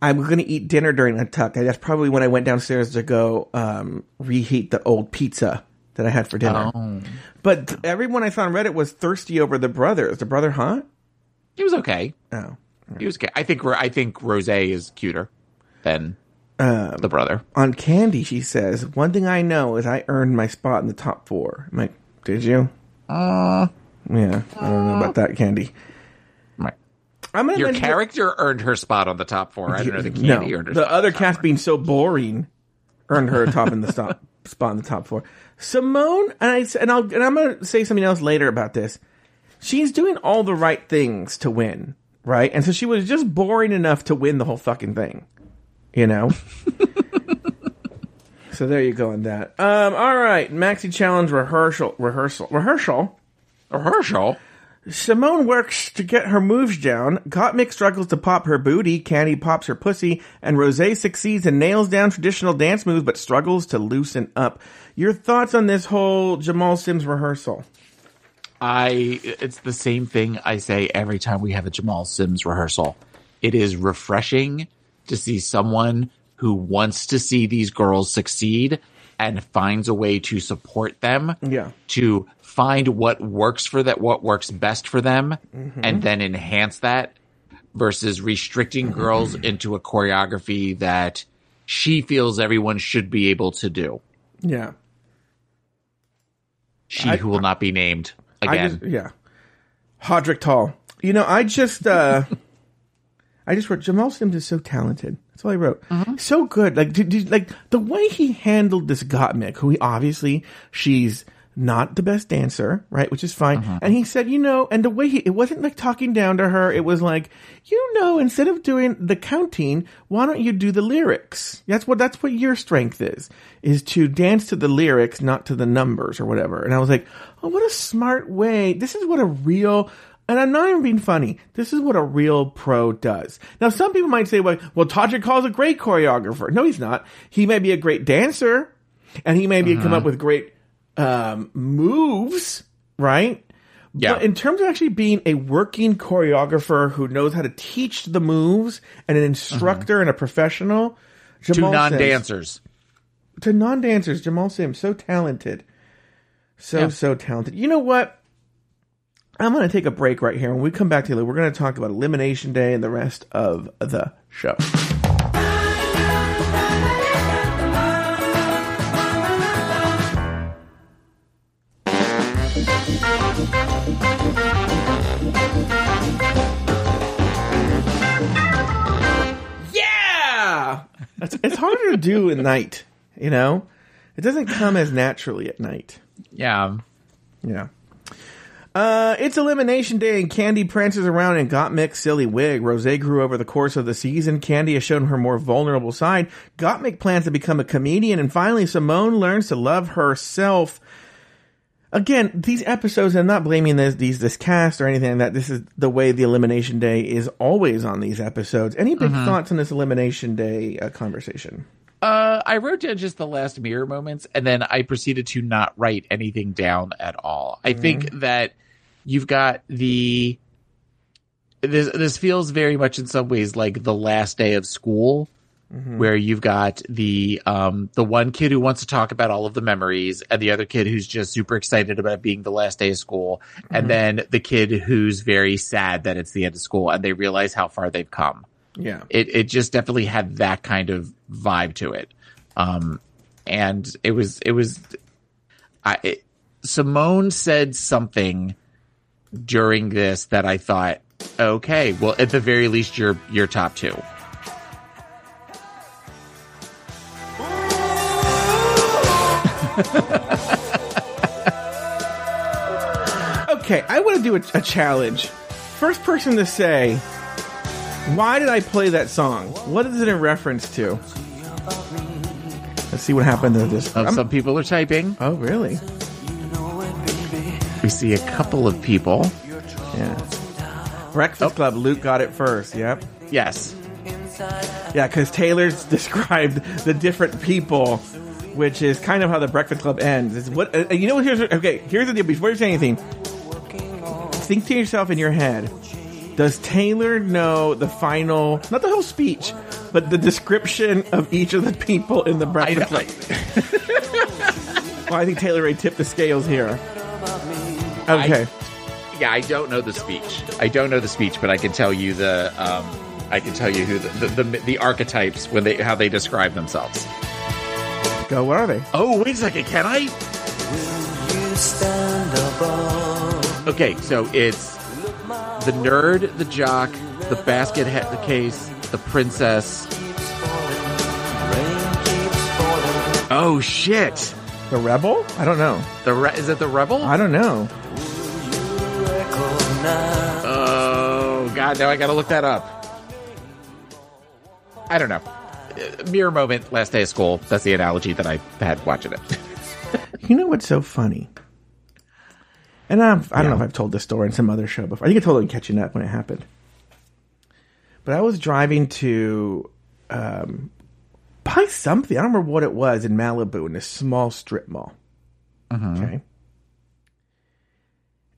I'm going to eat dinner during a tuck. That's probably when I went downstairs to go um, reheat the old pizza that I had for dinner. Oh. But everyone I saw on Reddit was thirsty over the brother. Is the brother hot? he was okay. Oh. He was okay. I think, I think Rose is cuter than Um, the brother. on Candy, she says, "One thing I know is I earned my spot in the top four. I'm like, "Did you?" Uh, Yeah, I don't know about that, Candy. right. I'm gonna Your character earned her spot on the top four. I don't know the no, candy earned her the other cast being so boring earned her a top in the top spot in the top four. Simone, and I and I'll and I'm gonna say something else later about this. She's doing all the right things to win, right? And so she was just boring enough to win the whole fucking thing, you know. so there you go on that. Um, all right, Maxi Challenge rehearsal, rehearsal, rehearsal. rehearsal. Simone works to get her moves down. Gottmik struggles to pop her booty. Candy pops her pussy. And Rose succeeds and nails down traditional dance moves, but struggles to loosen up. Your thoughts on this whole Jamal Sims rehearsal? I it's the same thing I say every time we have a Jamal Sims rehearsal. It is refreshing to see someone who wants to see these girls succeed and finds a way to support them. Yeah. To find what works for that what works best for them and then enhance that versus restricting girls into a choreography that she feels everyone should be able to do. Yeah. She I- who will not be named again. just, yeah. Hodrick Tall. You know, I just, uh, I just wrote Jamal Sims is so talented. That's all I wrote. Mm-hmm. So good. Like, did, did, like the way he handled this Gottmik, who he obviously she's not the best dancer, right? Which is fine. Mm-hmm. And he said, you know, and the way he, it wasn't like talking down to her. It was like, you know, instead of doing the counting, why don't you do the lyrics? That's what, that's what your strength is, is to dance to the lyrics, not to the numbers or whatever. And I was like, oh, what a smart way. This is what a real, and I'm not even being funny. This is what a real pro does. Now, some people might say, well, well, Todrick Hall's a great choreographer. No, he's not. He may be a great dancer, and he may be come up with great um, moves, right? Yeah. But in terms of actually being a working choreographer who knows how to teach the moves and an instructor and a professional, to Jamal Sims- non-dancers. to non-dancers, Jamal Sims, so talented, so Yeah. so talented. You know what? I'm going to take a break right here. When we come back to you, we're going to talk about Elimination Day and the rest of the show. Yeah, it's, it's harder to do at night. You know, it doesn't come as naturally at night. Yeah. Yeah. Uh, it's elimination day and Candy prances around in Gottmik's silly wig. Rose grew over the course of the season. Candy has shown her more vulnerable side. Gottmik plans to become a comedian and finally Simone learns to love herself. Again, these episodes, I'm not blaming this, these, this cast or anything like that. This is the way the elimination day is always on these episodes. Any big thoughts on this elimination day uh, conversation? Uh, I wrote down just the last mirror moments, and then I proceeded to not write anything down at all. I think that you've got the this. This feels very much in some ways like the last day of school, where you've got the um the one kid who wants to talk about all of the memories, and the other kid who's just super excited about being the last day of school, and then the kid who's very sad that it's the end of school, and they realize how far they've come Yeah. it it just definitely had that kind of vibe to it um and it was it was i it, simone said something during this that i thought okay well at the very least you're you're top two Okay, I want to do a, a challenge. First person to say, why did I play that song? What is it in reference to? Let's see what happened to this. I'm- some people are typing oh, really? we see a couple of people Yeah. Breakfast Club, Luke got it first. Yep. yes Yeah, because Taylor's described the different people, which is kind of how the Breakfast Club ends. It's what uh, you know. what- Here's okay. Here's the deal. Before you say anything, think to yourself in your head: Does Taylor know the final, not the whole speech, but the description of each of the people in the I, Breakfast Club? I, Well, I think Taylor Ray tipped the scales here. Okay. yeah i don't know the speech i don't know the speech but i can tell you the um i can tell you who the the, the, the archetypes when they how they describe themselves Go. What are they? Oh, wait a second. Can I? Okay, so it's the nerd, the jock, the basket the case, the princess. Oh shit! The Rebel? I don't know. The re- is it the rebel? I don't know. Oh god, now I gotta look that up. I don't know. Uh, Mirror moment, last day of school. That's the analogy that I had watching it. You know what's so funny? And I'm, I don't know if I've told this story in some other show before. I think I told it in Catching Up when it happened. But I was driving to um, buy something. I don't remember what it was in Malibu in this small strip mall. Mm-hmm. Okay.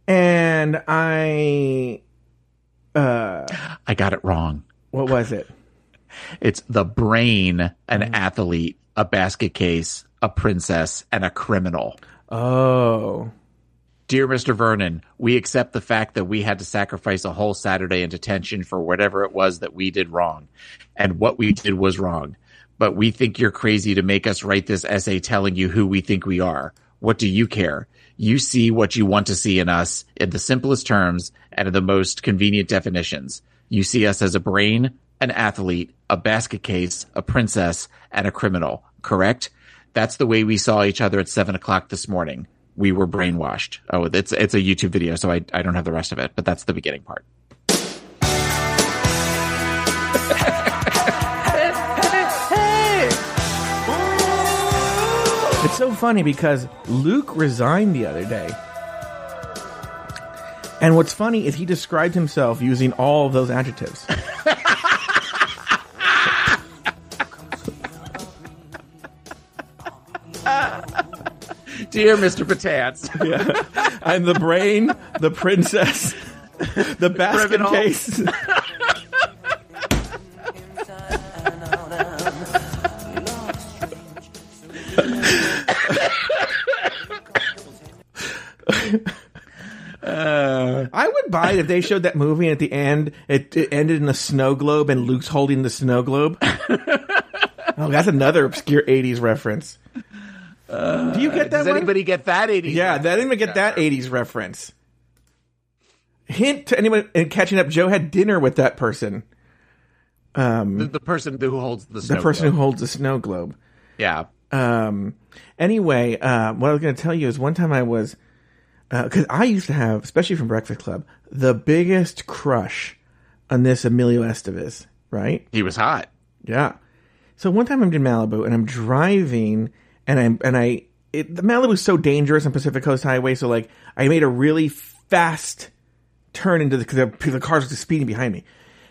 And I, uh, I got it wrong. what was it? It's the brain, an mm-hmm. athlete, a basket case, a princess, and a criminal. Oh, Dear Mr. Vernon, we accept the fact that we had to sacrifice a whole Saturday in detention for whatever it was that we did wrong. And what we did was wrong. But we think you're crazy to make us write this essay telling you who we think we are. What do you care? You see what you want to see in us in the simplest terms and in the most convenient definitions. You see us as a brain, an athlete, a basket case, a princess, and a criminal, correct? That's the way we saw each other at seven o'clock this morning. We were brainwashed. Oh, it's it's a YouTube video, so I, I don't have the rest of it, but that's the beginning part. it's so funny because Luke resigned the other day. And what's funny is he described himself using all of those adjectives. Dear Mr. Patats. I'm the brain, the princess, the basket Criminal. case. Uh, I would buy it if they showed that movie and at the end it, it ended in a snow globe and Luke's holding the snow globe. oh, that's another obscure '80s reference. Do you get that Does one? anybody get that 80s? Yeah, that didn't even get that 80s reference. Hint to anyone in catching up, Joe had dinner with that person. The, the person who holds the The snow person globe. who holds the snow globe. Yeah. Um, anyway, uh, what I was going to tell you is one time I was, because I used to have, especially from Breakfast Club, the biggest crush on this Emilio Estevez, right? He was hot. Yeah. So one time I'm in Malibu and I'm driving and I'm and I it, the Malibu's so dangerous on Pacific Coast Highway, so like I made a really fast turn into the the, the cars were just speeding behind me.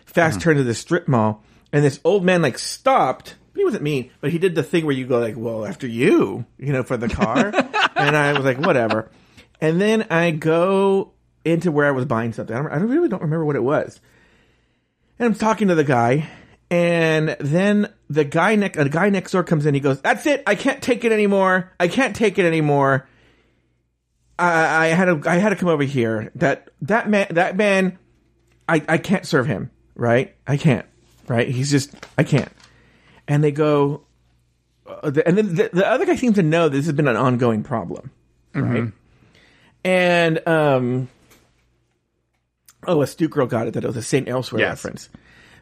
Fast mm-hmm. turn to the strip mall, and this old man like stopped. He wasn't mean, but he did the thing where you go like, "Well, after you," you know, for the car, and I was like, "Whatever." And then I go into where I was buying something. I, don't, I really don't remember what it was. And I'm talking to the guy, and then the guy next, a guy next door comes in. He goes, "That's it. I can't take it anymore. I can't take it anymore. I, I had to, I had to come over here. That that man, that man, I, I can't serve him. Right? I can't. Right? He's just, I can't." And they go, uh, the, and then the, the other guy seems to know this has been an ongoing problem. Right? And um, oh, a Astute Girl got it that it was a Saint Elsewhere Yes. reference.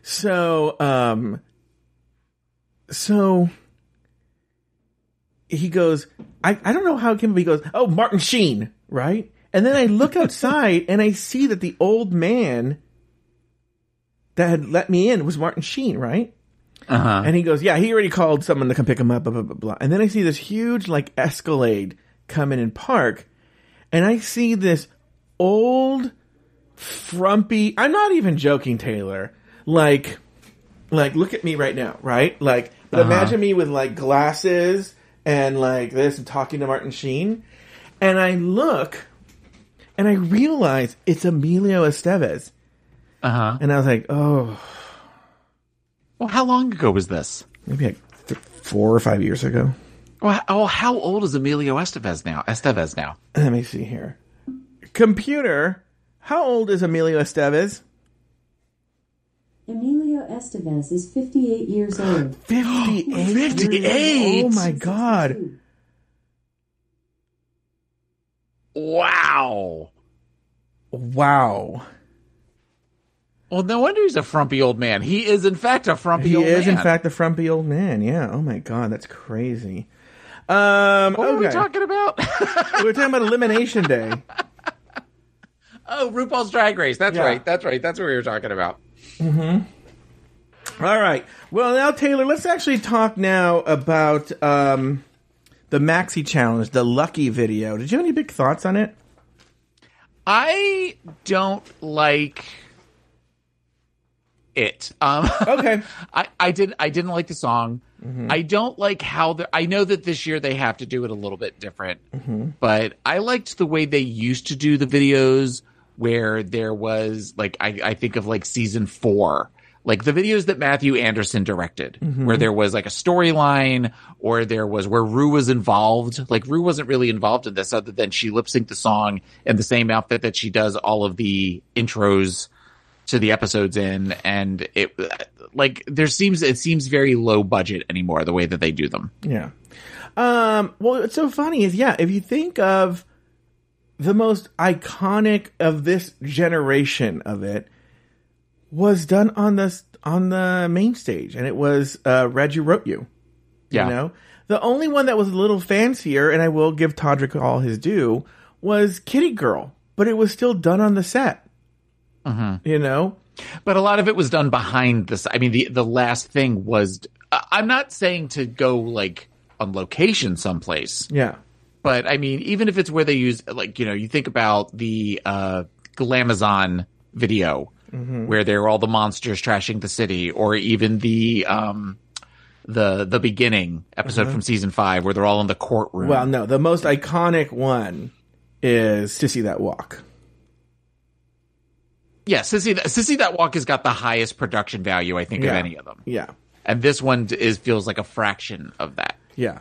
So, um, so he goes, I, I don't know how it came, but he goes, oh, Martin Sheen, right? And then I look outside and I see that the old man that had let me in was Martin Sheen, right? Uh-huh. And he goes, yeah, he already called someone to come pick him up, blah, blah, blah, blah. And then I see this huge, like, Escalade come in and park. And I see this old, frumpy, I'm not even joking, Taylor. Like, like, look at me right now, right? Like, but imagine me with, like, glasses and, like, this and talking to Martin Sheen. And I look and I realize it's Emilio Estevez. Uh-huh. And I was like, oh, Well, how long ago was this? maybe like th- four or five years ago. Well, oh, how old is Emilio Estevez now? Estevez now. Let me see here. Computer, how old is Emilio Estevez? Emilio Estevez is 58 years old. 58. 58? Oh my god. Wow. Wow. Well, no wonder he's a frumpy old man. He is, in fact, a frumpy He old is, man. in fact, a frumpy old man. Yeah. Oh my god, that's crazy. Um, What were we talking about? we were talking about Elimination Day. oh, RuPaul's Drag Race. That's Yeah. right. That's right. That's what we were talking about. All right. Well, now Taylor, let's actually talk now about um, the Maxi Challenge, the Lucky video. Did you have any big thoughts on it? I don't like it. Um, Okay. I, I did I didn't like the song. I don't like how the I know that this year they have to do it a little bit different, but I liked the way they used to do the videos where there was like I, I think of like season four. Like the videos that Matthew Anderson directed, where there was like a storyline, or there was where Ru was involved. Like Ru wasn't really involved in this, other than she lip synced the song in the same outfit that she does all of the intros to the episodes in and it like there seems it seems very low budget anymore the way that they do them Yeah. Um, well, what's so funny is, yeah, if you think of the most iconic of this generation of it was done on the on the main stage, and it was uh, Read U Wrote U. yeah. You know, the only one that was a little fancier, and I will give Todrick all his due, was Kitty Girl, but it was still done on the set. You know, but a lot of it was done behind this i mean the the last thing was i'm not saying to go like on location someplace. Yeah, but i mean even if it's where they use like you know you think about the uh glamazon video where there were all the monsters trashing the city or even the um the the beginning episode from season five where they're all in the courtroom Well, no, the most iconic one is Sissy That Walk. Yeah, Sissy, Sissy That Walk has got the highest production value, I think, Yeah. of any of them. Yeah, And this one is feels like a fraction of that. yeah.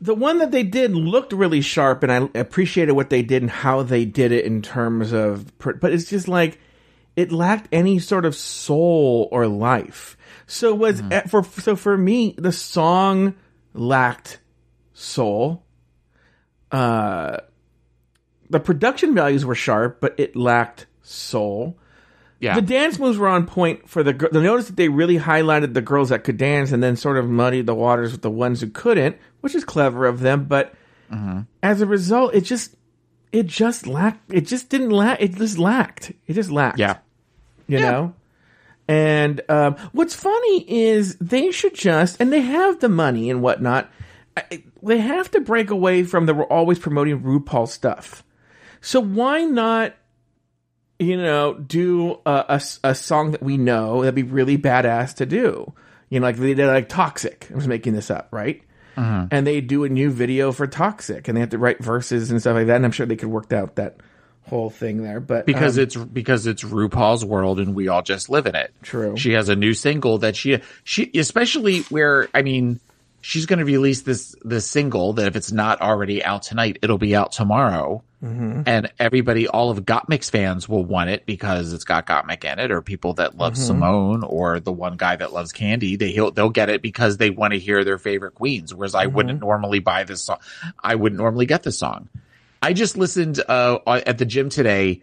The one that they did looked really sharp, and I appreciated what they did and how they did it in terms of. But it's just like it lacked any sort of soul or life. So was eh, for so for me, the song lacked soul. Uh, the production values were sharp, but it lacked soul. Yeah. The dance moves were on point for the girl. The notice that they really highlighted the girls that could dance and then sort of muddied the waters with the ones who couldn't, which is clever of them. But as a result, it just it just lacked. It just didn't lack. It just lacked. It just lacked. yeah. You know. And um, what's funny is they should just, and they have the money and whatnot. I- They have to break away from the we're always promoting RuPaul stuff. So why not, you know, do a a song that we know that'd be really badass to do? You know, like they did like Toxic. I was making this up, right? And they do a new video for Toxic, and they have to write verses and stuff like that. And I'm sure they could work out that whole thing there, but Because um, it's because it's RuPaul's world and we all just live in it. True. She has a new single that she she especially where I mean she's going to release this this single that if it's not already out tonight, it'll be out tomorrow. Mm-hmm. And everybody, all of Gottmik's fans will want it because it's got Gottmik in it, or people that love Mm-hmm. Simone, or the one guy that loves Candy. They he'll, they'll get it because they want to hear their favorite queens. Whereas I Mm-hmm. wouldn't normally buy this song. I wouldn't normally get this song. I just listened uh, at the gym today.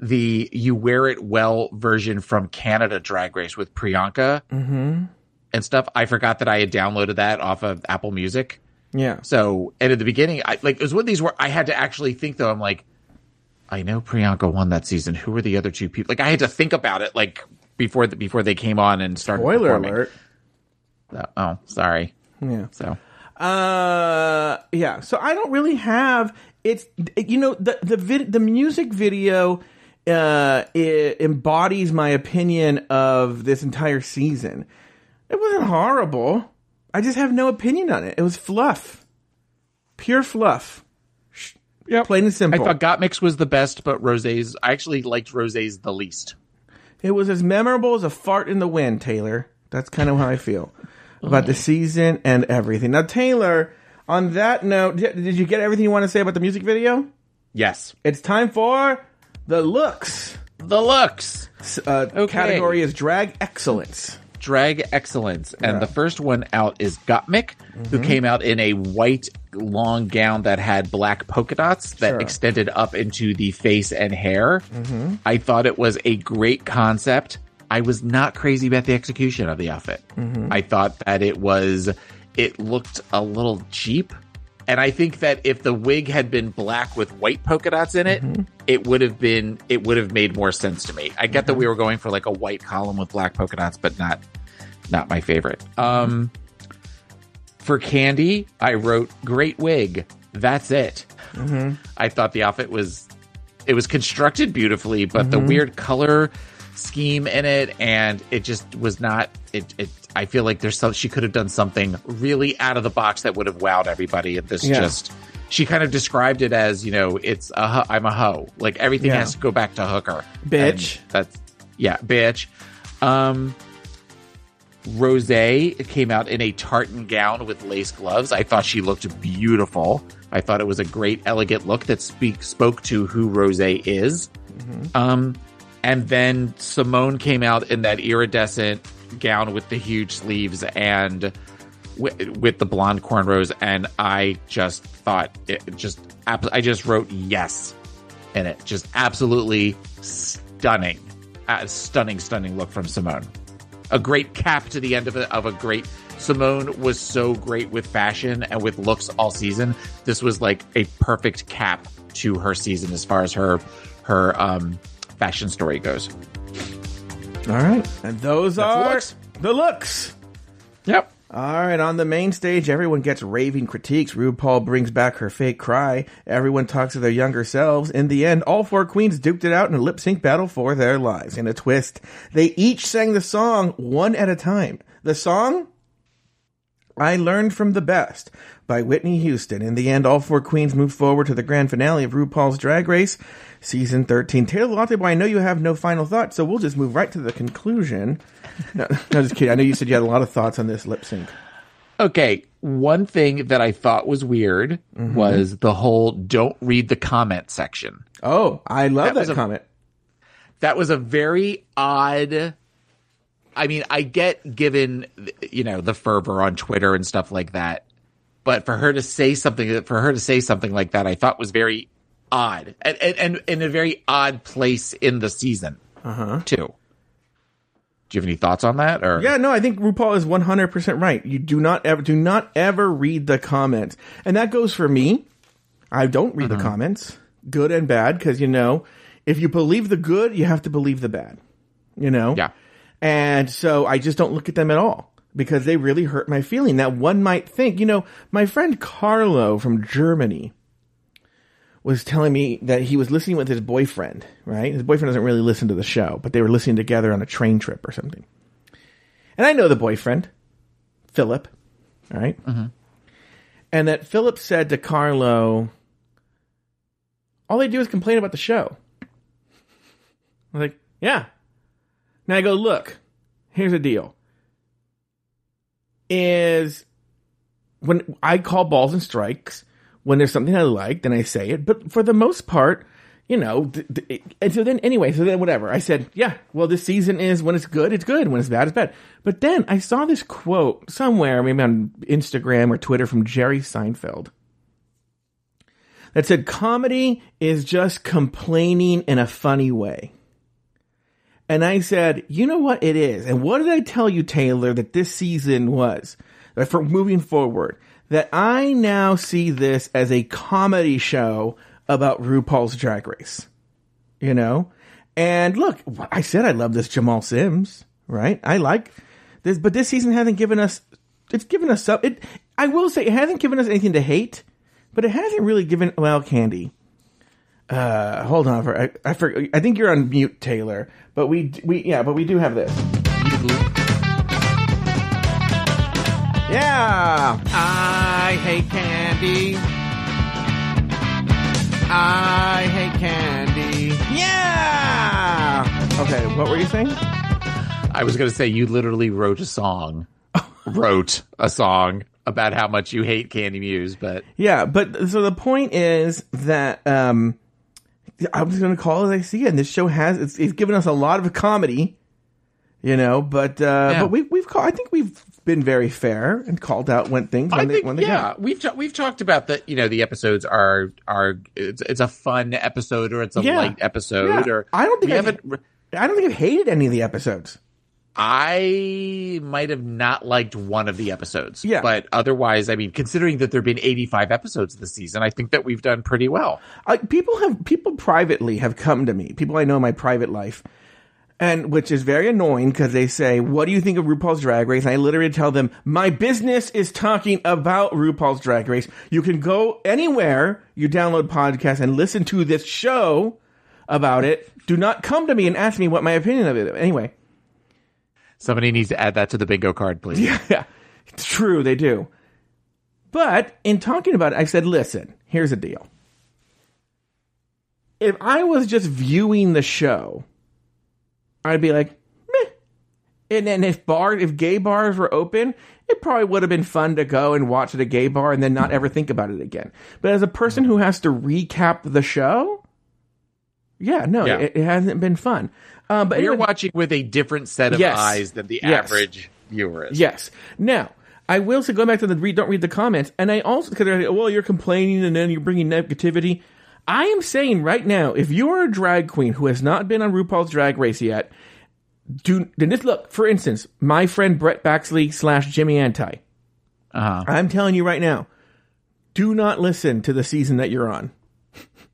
The "You Wear It Well" version from Canada Drag Race with Priyanka and stuff. I forgot that I had downloaded that off of Apple Music. yeah. So, and at the beginning, I like it was one of these where I had to actually think though. I'm like, I know Priyanka won that season. Who were the other two people? Like, I had to think about it like before the, before they came on and started. Spoiler performing. alert. So- oh, sorry. Yeah. So, Uh, yeah. So I don't really have it's you know the the vid, the music video uh it embodies my opinion of this entire season. It wasn't horrible. I just have no opinion on it. It was fluff. Pure fluff. yeah, Plain and simple. I thought Gottmik's was the best, but Rosé's. I actually liked Rosé's the least. It was as memorable as a fart in the wind, Taylor. That's kind of how I feel about the season and everything. Now, Taylor, on that note, did did you get everything you want to say about the music video? Yes, It's time for the looks. the looks. Uh, Okay. Category is drag excellence. drag excellence. And the first one out is Gottmik, who mm-hmm. came out in a white long gown that had black polka dots that Sure. extended up into the face and hair. Mm-hmm. I thought it was a great concept. I was not crazy about the execution of the outfit. Mm-hmm. I thought that it was, it looked a little cheap. And I think that if the wig had been black with white polka dots in it, mm-hmm. it would have been it would have made more sense to me. I get that mm-hmm. we were going for like a white column with black polka dots, but not not my favorite. Um for Candy, I wrote great wig. That's it. Mm-hmm. I thought the outfit was it was constructed beautifully, but the weird color scheme in it and it just was not it, it I feel like there's some she could have done something really out of the box that would have wowed everybody at this Yeah. just she kind of described it as you know it's a ho- I'm a hoe like everything Yeah. has to go back to hooker Bitch. And that's yeah bitch um Rose came out in a tartan gown with lace gloves. I thought she looked beautiful. I thought it was a great, elegant look that speak spoke to who Rose is. Um, and then Simone came out in that iridescent gown with the huge sleeves and with, with the blonde cornrows, and I just thought it just. I just wrote yes in it. Just absolutely stunning, uh, stunning, stunning look from Simone a great cap to the end of a, of a great Simone was so great with fashion and with looks all season. This was like a perfect cap to her season as far as her her um fashion story goes. All right. And those the are looks. the looks. Yep. All right, on the main stage, everyone gets raving critiques. RuPaul brings back her fake cry. Everyone talks to their younger selves. In the end, all four queens duped it out in a lip sync battle for their lives. In a twist, they each sang the song one at a time. The song, I Learned from the Best by Whitney Houston. In the end, all four queens move forward to the grand finale of RuPaul's Drag Race, season 13. Taylor Latte, I know you have no final thoughts, so we'll just move right to the conclusion. No, no, just kidding. I know you said you had a lot of thoughts on this lip sync. Okay. One thing that I thought was weird mm-hmm. was the whole don't read the comment section. Oh, I love That that, was a- comment. That was a very odd. I mean, I get given, you know, the fervor on Twitter and stuff like that. But for her to say something, for her to say something like that, I thought was very odd and, and, and in a very odd place in the season, uh-huh. too. Do you have any thoughts on that? Or Yeah, no, I think RuPaul is 100% right. You do not ever, do not ever read the comments. And that goes for me. I don't read the comments, good and bad, because, you know, if you believe the good, you have to believe the bad, you know? Yeah. And so I just don't look at them at all because they really hurt my feeling. That one might think, you know, my friend Carlo from Germany was telling me that he was listening with his boyfriend, right? His boyfriend doesn't really listen to the show, but they were listening together on a train trip or something. And I know the boyfriend, Philip, all right? Mm-hmm. And that Philip said to Carlo, all they do is complain about the show. I was like, yeah. Now I go, look, here's the deal. Is when I call balls and strikes, when there's something I like, then I say it. But for the most part, you know, th- th- and so then anyway, so then whatever. I said, yeah, well, this season is when it's good, it's good. When it's bad, it's bad. But then I saw this quote somewhere, maybe on Instagram or Twitter from Jerry Seinfeld that said, comedy is just complaining in a funny way. And I said, you know what it is? And what did I tell you, Taylor, that this season was? That for moving forward, that I now see this as a comedy show about RuPaul's Drag Race. You know? And look, I said I love this Jamal Sims, right? I like this, but this season hasn't given us, it's given us some, it, I will say it hasn't given us anything to hate, but it hasn't really given, well, Candy. Uh, hold on for I, I for, I think you're on mute, Taylor. But we we yeah, but we do have this. Yeah, I hate candy. I hate candy. Yeah. Okay, what were you saying? I was going to say you literally wrote a song, wrote a song about how much you hate Candy Muse, but Yeah, but so the point is that um I was gonna call it as I see it. And this show has it's, it's given us a lot of comedy, you know. But uh Yeah. but we we've call, I think we've been very fair and called out when things when I they think when they yeah, we've ta- we've talked about that. You know, the episodes are are it's, it's a fun episode or it's a Yeah. light episode Yeah. or I don't think I've- haven't. I don't think I've hated any of the episodes. I might have not liked one of the episodes. Yeah. But otherwise, I mean, considering that there have been 85 episodes this season, I think that we've done pretty well. I, people have people privately have come to me. People I know in my private life, and which is very annoying because they say, "What do you think of RuPaul's Drag Race?" And I literally tell them, "My business is talking about RuPaul's Drag Race. You can go anywhere you download podcasts and listen to this show about it. Do not come to me and ask me what my opinion of it." Anyway, Somebody needs to add that to the bingo card, please. yeah, it's true they do. But in talking about it, I said, "Listen, here's the deal. If I was just viewing the show." I'd be like, meh. And then if bar, if gay bars were open, it probably would have been fun to go and watch at a gay bar and then not ever think about it again. But as a person who has to recap the show, yeah, no, Yeah. It, it hasn't been fun. Um, but You're anyway- watching with a different set of Yes. eyes than the Yes. average viewer is. Yes. Now, I will say, going back to the read, don't read the comments, and I also, because like, well, you're complaining and then you're bringing negativity. I am saying right now, if you're a drag queen who has not been on RuPaul's Drag Race yet, do then this look. For instance, my friend Brett Baxley slash Jimmy Anti. Uh-huh. I'm telling you right now, do not listen to the season that you're on.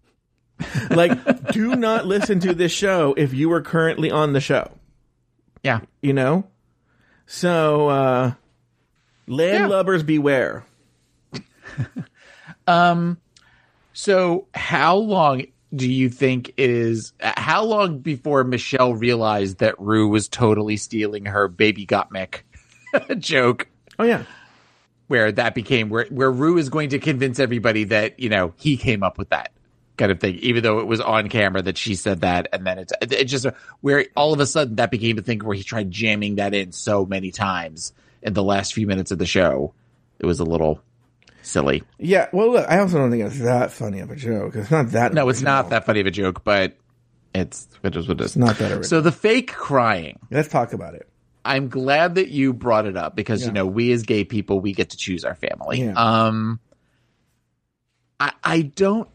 like, do not listen to this show if you are currently on the show Yeah. you know? So, uh, landlubbers beware. So, how long do you think is how long before Michelle realized that Ru was totally stealing her baby Gottmik joke? Oh, yeah. Where that became where where Ru is going to convince everybody that you know he came up with that kind of thing, even though it was on camera that she said that, and then it's it's just where all of a sudden that became a thing where he tried jamming that in so many times in the last few minutes of the show. It was a little silly. Yeah. Well, look, I also don't think it's that funny of a joke. It's not that. No, it's not that funny of a joke, but it's it is what it is. not that original. So the fake crying. Let's talk about it. I'm glad that you brought it up because you know we as gay people we get to choose our family. Yeah. Um, I I don't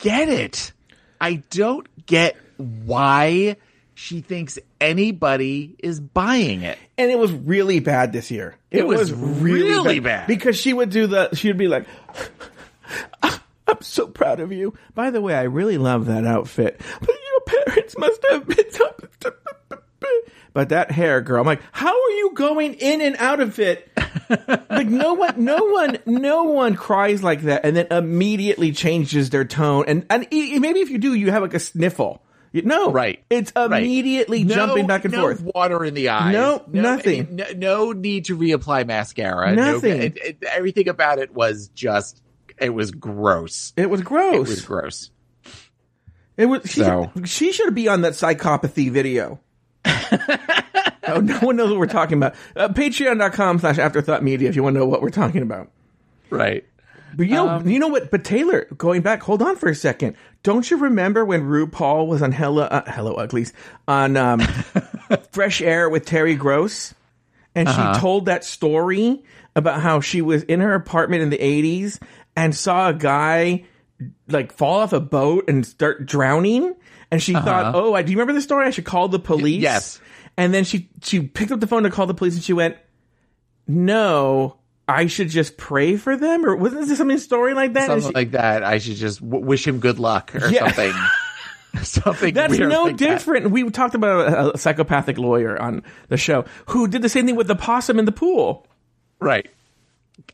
get it. I don't get why she thinks anybody is buying it. And it was really bad this year. It was really bad. because she would do the. She would be like, ah, "I'm so proud of you." By the way, I really love that outfit. But your parents must have been. But that hair, girl, I'm like, how are you going in and out of it? like no one, no one, no one cries like that, and then immediately changes their tone. And and maybe if you do, you have like a sniffle. No, Right. It's Right. immediately No- jumping back and no forth. water in the eyes. No, nothing. No, no need to reapply mascara. No- Nothing. it- it- everything about it was just. It was gross. It was gross. It was gross. It was she, So- she should be on that psychopathy video. oh, no one knows what we're talking about. Uh, Patreon.com slash afterthought media if you want to know what we're talking about. Right. But you know, Um, you know what? But Taylor, going back, hold on for a second. Don't you remember when RuPaul was on Hello, uh, Hello Uglies on um, Fresh Air with Terry Gross, and Uh-huh. she told that story about how she was in her apartment in the '80s and saw a guy like fall off a boat and start drowning, and she thought, "Oh, I do you remember the story? I should call the police." Uh-huh. yes. And then she she picked up the phone to call the police, and she went, "No." I should just pray for them, or wasn't there something story like that? Something she- like that. I should just w- wish him good luck or Yeah. something. something. That's no like that. different. We talked about a, a psychopathic lawyer on the show who did the same thing with the possum in the pool. Right.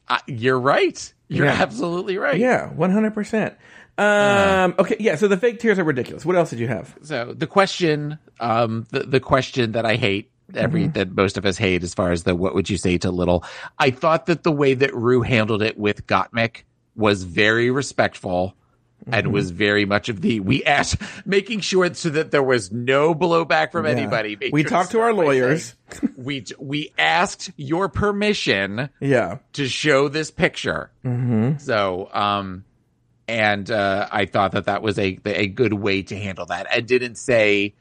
Uh, you're right. You're Yeah. absolutely right. Yeah, one hundred percent. Um. Okay. Yeah. So the fake tears are ridiculous. What else did you have? So the question, um, the, the question that I hate, every Mm-hmm. that most of us hate, as far as the what would you say to little, I thought that the way that Ru handled it with Gottmik was very respectful. And Mm-hmm. was very much of the we asked, making sure so that there was no blowback from Yeah. anybody. We sure talked to our lawyers. saying, we we asked your permission Yeah. to show this picture. Mm-hmm. So, um, and uh, I thought that that was a a good way to handle that, and didn't say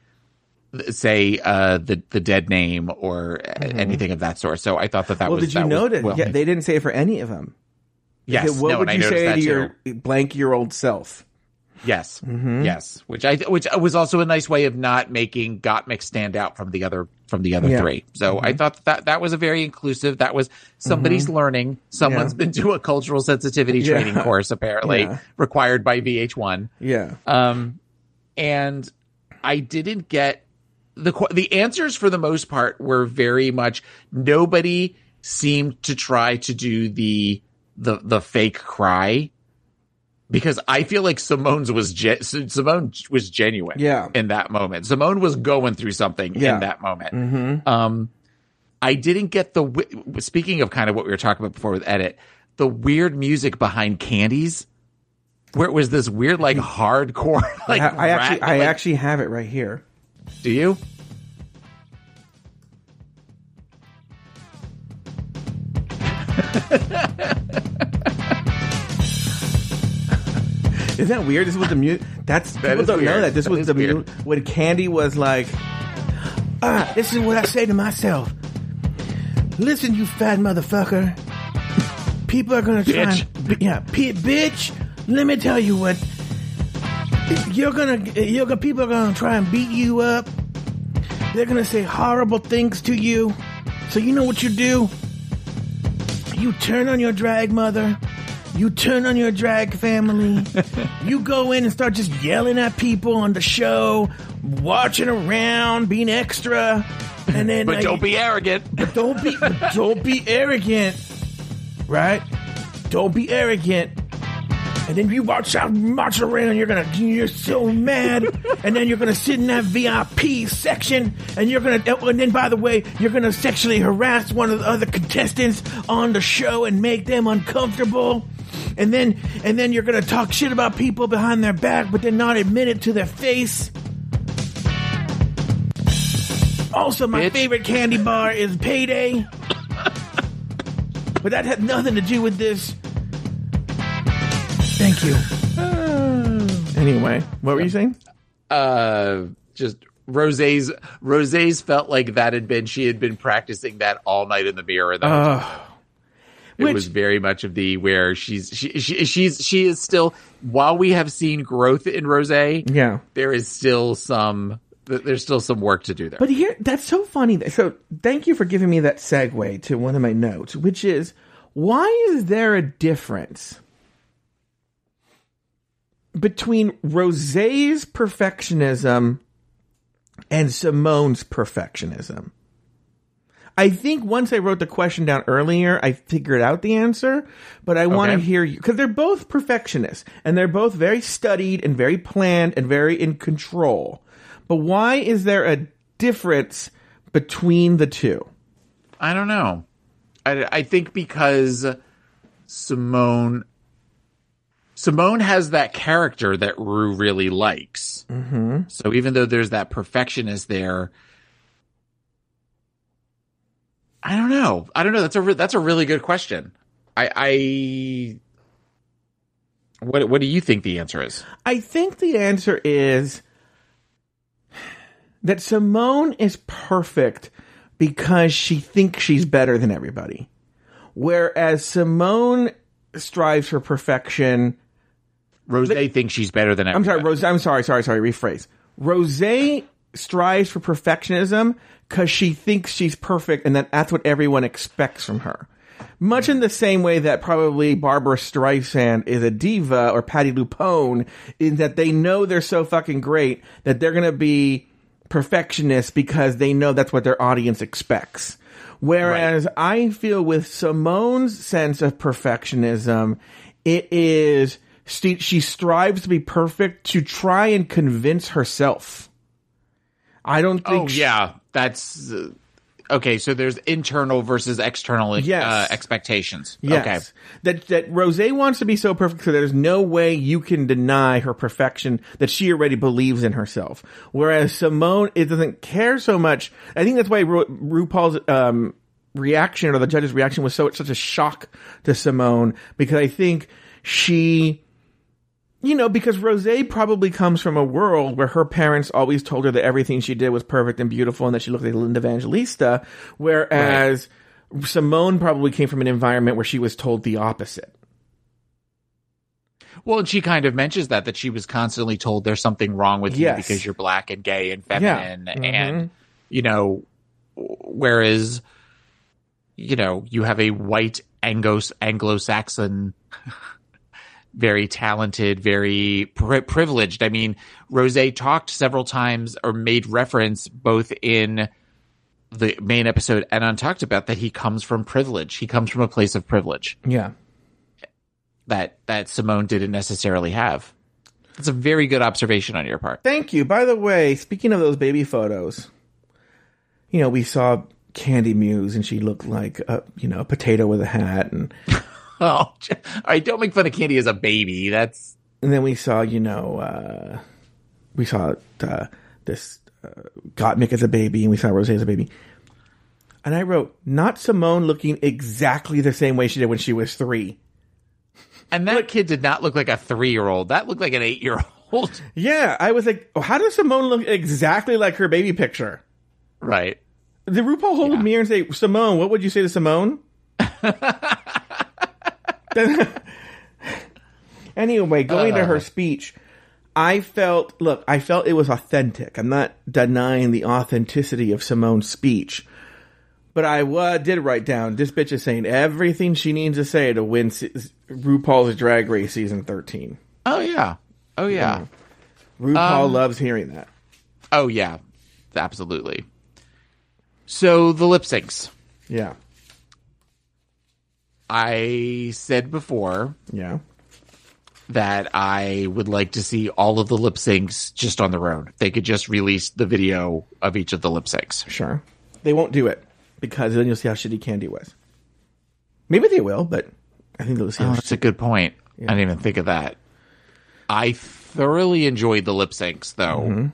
say uh, the the dead name or anything of that sort. So I thought that that Mm-hmm. Well, was. did you notice? yeah, they didn't say it for any of them. yes, Okay, what no, would and I you noticed say that to too. your blank year old self? Yes, Mm-hmm. yes, which I which was also a nice way of not making Gottmik stand out from the other from the other Yeah. Mm-hmm. three. So I thought that that was a very inclusive. That was somebody's learning. Someone's Yeah. been to a cultural sensitivity Yeah. training course apparently required by VH1. Yeah. Um, and I didn't get the the answers for the most part were very much nobody seemed to try to do the the the fake cry because I feel like Simone's was ge- Simone was genuine Yeah. in that moment. Simone was going through something Yeah. in that moment. Mm-hmm. Um, I didn't get the speaking of kind of what we were talking about before with edit, the weird music behind Candies, where it was this weird like hardcore like I, I actually, rat- I like- actually have it right here. Do you? Isn't that weird? This was the mute. That's people don't know that this That was the weird. mute when Candy was like, "Ah, this is what I say to myself. Listen, you fat motherfucker. People are gonna try. Bitch. And, yeah, p- bitch. Let me tell you what. You're gonna, you're gonna. People are gonna try and beat you up. They're gonna say horrible things to you. So you know what you do? You turn on your drag mother. You turn on your drag family. you go in and start just yelling at people on the show, watching around, being extra, and then But don't be arrogant. But don't be but don't be arrogant, right? Don't be arrogant. And then you watch out, march around. You're gonna, you're so mad. and then you're gonna sit in that VIP section, and you're gonna. oh, And then, by the way, you're gonna sexually harass one of the other contestants on the show and make them uncomfortable. And then, and then you're gonna talk shit about people behind their back, but then not admit it to their face. Also, my Bitch. favorite candy bar is Payday. but that had nothing to do with this. Thank you. anyway, what were you saying? Uh, just Rosé's Rosé's felt like that had been she had been practicing that all night in the mirror. Though. Uh, it which- was very much of the where she's she, she she's she is still while we have seen growth in Rose, yeah. there is still some there's still some work to do there. But here, that's so funny. that- So, thank you for giving me that segue to one of my notes, which is why is there a difference between Rosé's perfectionism and Simone's perfectionism? I think once I wrote the question down earlier, I figured out the answer, but I want to hear you because they're both perfectionists and they're both very studied and very planned and very in control. But why is there a difference between the two? I don't know. I, I think because Simone Simone has that character that Ru really likes. Mm-hmm. So even though there's that perfectionist there, I don't know. I don't know. That's a re- that's a really good question. I, I what what do you think the answer is? I think the answer is that Simone is perfect because she thinks she's better than everybody. Whereas Simone strives for perfection. Rosé thinks she's better than I'm sorry, Rosé. I'm sorry, sorry, sorry. Rephrase. Rosé strives for perfectionism because she thinks she's perfect, and that that's what everyone expects from her. Much in the same way that probably Barbra Streisand is a diva or Patti LuPone, in that they know they're so fucking great that they're gonna be perfectionists because they know that's what their audience expects. Whereas I feel with Simone's sense of perfectionism, it is she, she strives to be perfect to try and convince herself. I don't think. Oh she- yeah, that's uh, okay. So there's internal versus external Yes. uh, expectations. Yes. Okay. That that Rosé wants to be so perfect so there's no way you can deny her perfection that she already believes in herself. Whereas Simone it doesn't care so much. I think that's why Ru- RuPaul's um reaction or the judge's reaction was so such a shock to Simone because I think she you know, because Rosé probably comes from a world where her parents always told her that everything she did was perfect and beautiful and that she looked like Linda Evangelista, whereas Simone probably came from an environment where she was told the opposite. Well, and she kind of mentions that that she was constantly told there's something wrong with Yes. you because you're black and gay and feminine, Mhm. and you know, whereas you know you have a white Anglo Anglo-Saxon, very talented, very pri- privileged. I mean, Rosé talked several times or made reference both in the main episode and on talked about that he comes from privilege. He comes from a place of privilege Yeah. that that Simone didn't necessarily have. That's a very good observation on your part. Thank you. By the way, speaking of those baby photos, you know, we saw Candy Muse and she looked like a, you know, a potato with a hat and all right! Don't make fun of Candy as a baby. That's and then we saw, you know, uh, we saw uh, this uh, Gottmik as a baby, and we saw Rosé as a baby. And I wrote, not Simone looking exactly the same way she did when she was three. and that kid did not look like a three year old. That looked like an eight year old. Yeah, I was like, oh, how does Simone look exactly like her baby picture? Right. Did RuPaul hold a mirror and say, Simone, what would you say to Simone? Anyway, going to her uh-huh. speech, I felt, look, I felt it was authentic. I'm not denying the authenticity of Simone's speech. But I wa did write down, this bitch is saying everything she needs to say to win se- RuPaul's Drag Race season 13. Oh yeah. Oh yeah. Mm-hmm. RuPaul um, loves hearing that. Oh yeah. Absolutely. So the lip syncs. Yeah. I said before Yeah. that I would like to see all of the lip syncs just on their own. They could just release the video of each of the lip syncs. Sure. They won't do it because then you'll see how shitty Candy was. Maybe they will, but I think they'll see Oh, how that's a good point. I didn't even think of that. I thoroughly enjoyed the lip syncs, though.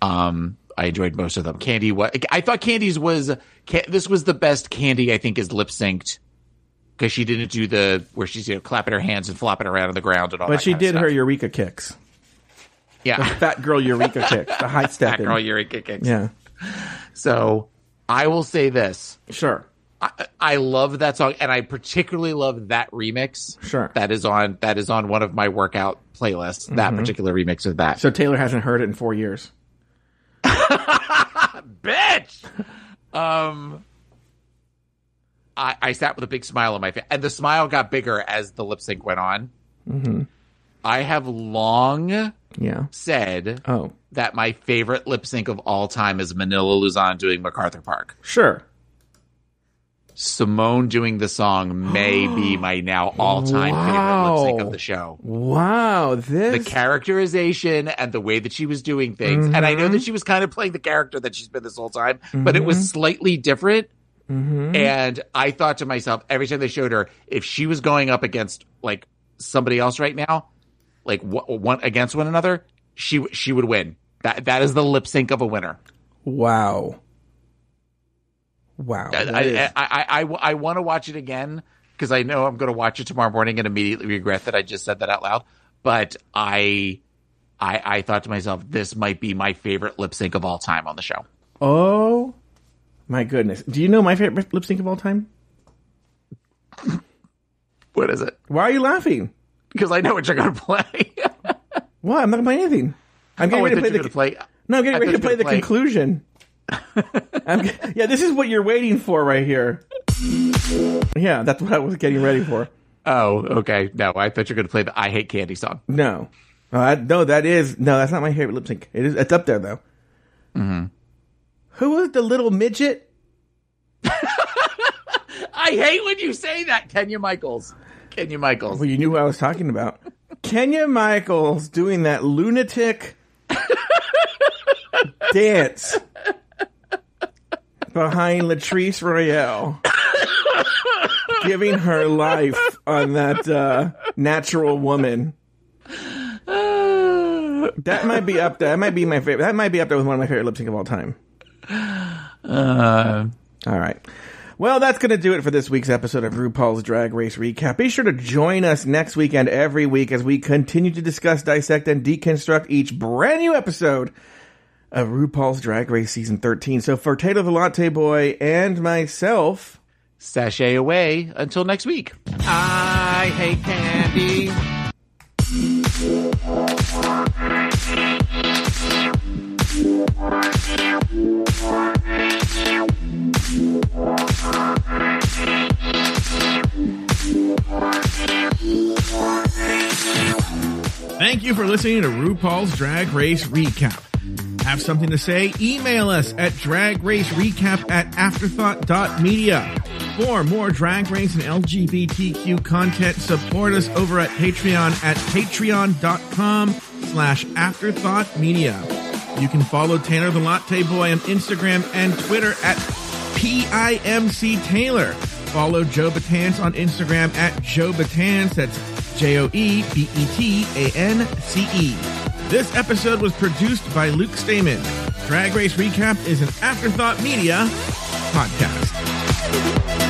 Um, I enjoyed most of them. Candy, what I thought Candy's was Ca- this was the best Candy I think is lip synced because she didn't do the where she's you know clapping her hands and flopping around on the ground and all. That. But she did her. Eureka kicks. yeah, Fat girl Eureka kicks. The high Fat girl Eureka kicks. Yeah. So I will say this. Sure. I, I love that song, and I particularly love that remix. Sure. that is on that is on one of my workout playlists. That particular remix of that. So Taylor hasn't heard it in four years. bitch. um, I I sat with a big smile on my face, and the smile got bigger as the lip sync went on. Mm-hmm. I have long Yeah. said Oh. that my favorite lip sync of all time is Manila Luzon doing MacArthur Park. Sure. Simone doing the song may be my now all time favorite lip sync of the show. Wow. This... the characterization and the way that she was doing things. And I Mm-hmm. know that she was kind of playing the character that she's been this whole time, but it was slightly different. Mm-hmm. And I thought to myself, every time they showed her, if she was going up against like somebody else right now, like one against one another, she she would win. That that is the lip sync of a winner. wow. Wow. I That I, is- I, I, I, want to watch it again because I know I'm going to watch it tomorrow morning and immediately regret that I just said that out loud. But I, I, I thought to myself, this might be my favorite lip sync of all time on the show. oh my goodness. Do you know my favorite lip sync of all time? What is it? Why are you laughing? Because I know what you're going to play. What? I'm not gonna play anything. I'm getting oh, ready to play the going to play. No, I'm getting I ready to play the play- conclusion. Yeah, this is what you're waiting for right here. Yeah, that's what I was getting ready for. Oh, okay. No, I thought you were going to play the "I Hate Candy" song. No, no, no, that is no, that's not my favorite lip sync. It is, it's up there though. Mm-hmm. Who was the little midget? I hate when you say that, Kenya Michaels. Kenya Michaels. Well, you knew who I was talking about. Kenya Michaels doing that lunatic dance behind Latrice Royale, giving her life on that uh, natural woman. That might be up there. That might be my favorite. That might be up there with one of my favorite lip sync of all time. Uh, All right. Well, that's going to do it for this week's episode of RuPaul's Drag Race Recap. Be sure to join us next week and every week as we continue to discuss, dissect, and deconstruct each brand new episode of RuPaul's Drag Race Season 13. So for Taylor the Latte Boy and myself, sashay away until next week. I hate candy. Thank you for listening to RuPaul's Drag Race Recap. Have something to say? Email us at dragracerecap at afterthought.media. For more drag race and LGBTQ content, support us over at Patreon at patreon.com slash afterthought media. You can follow Tanner the Latte Boy on Instagram and Twitter at PIMC Taylor. Follow Joe Betance on Instagram at Joe Betance. That's J O E B E T A N C E. This episode was produced by Luke Stamen. Drag Race Recap is an Afterthought Media podcast.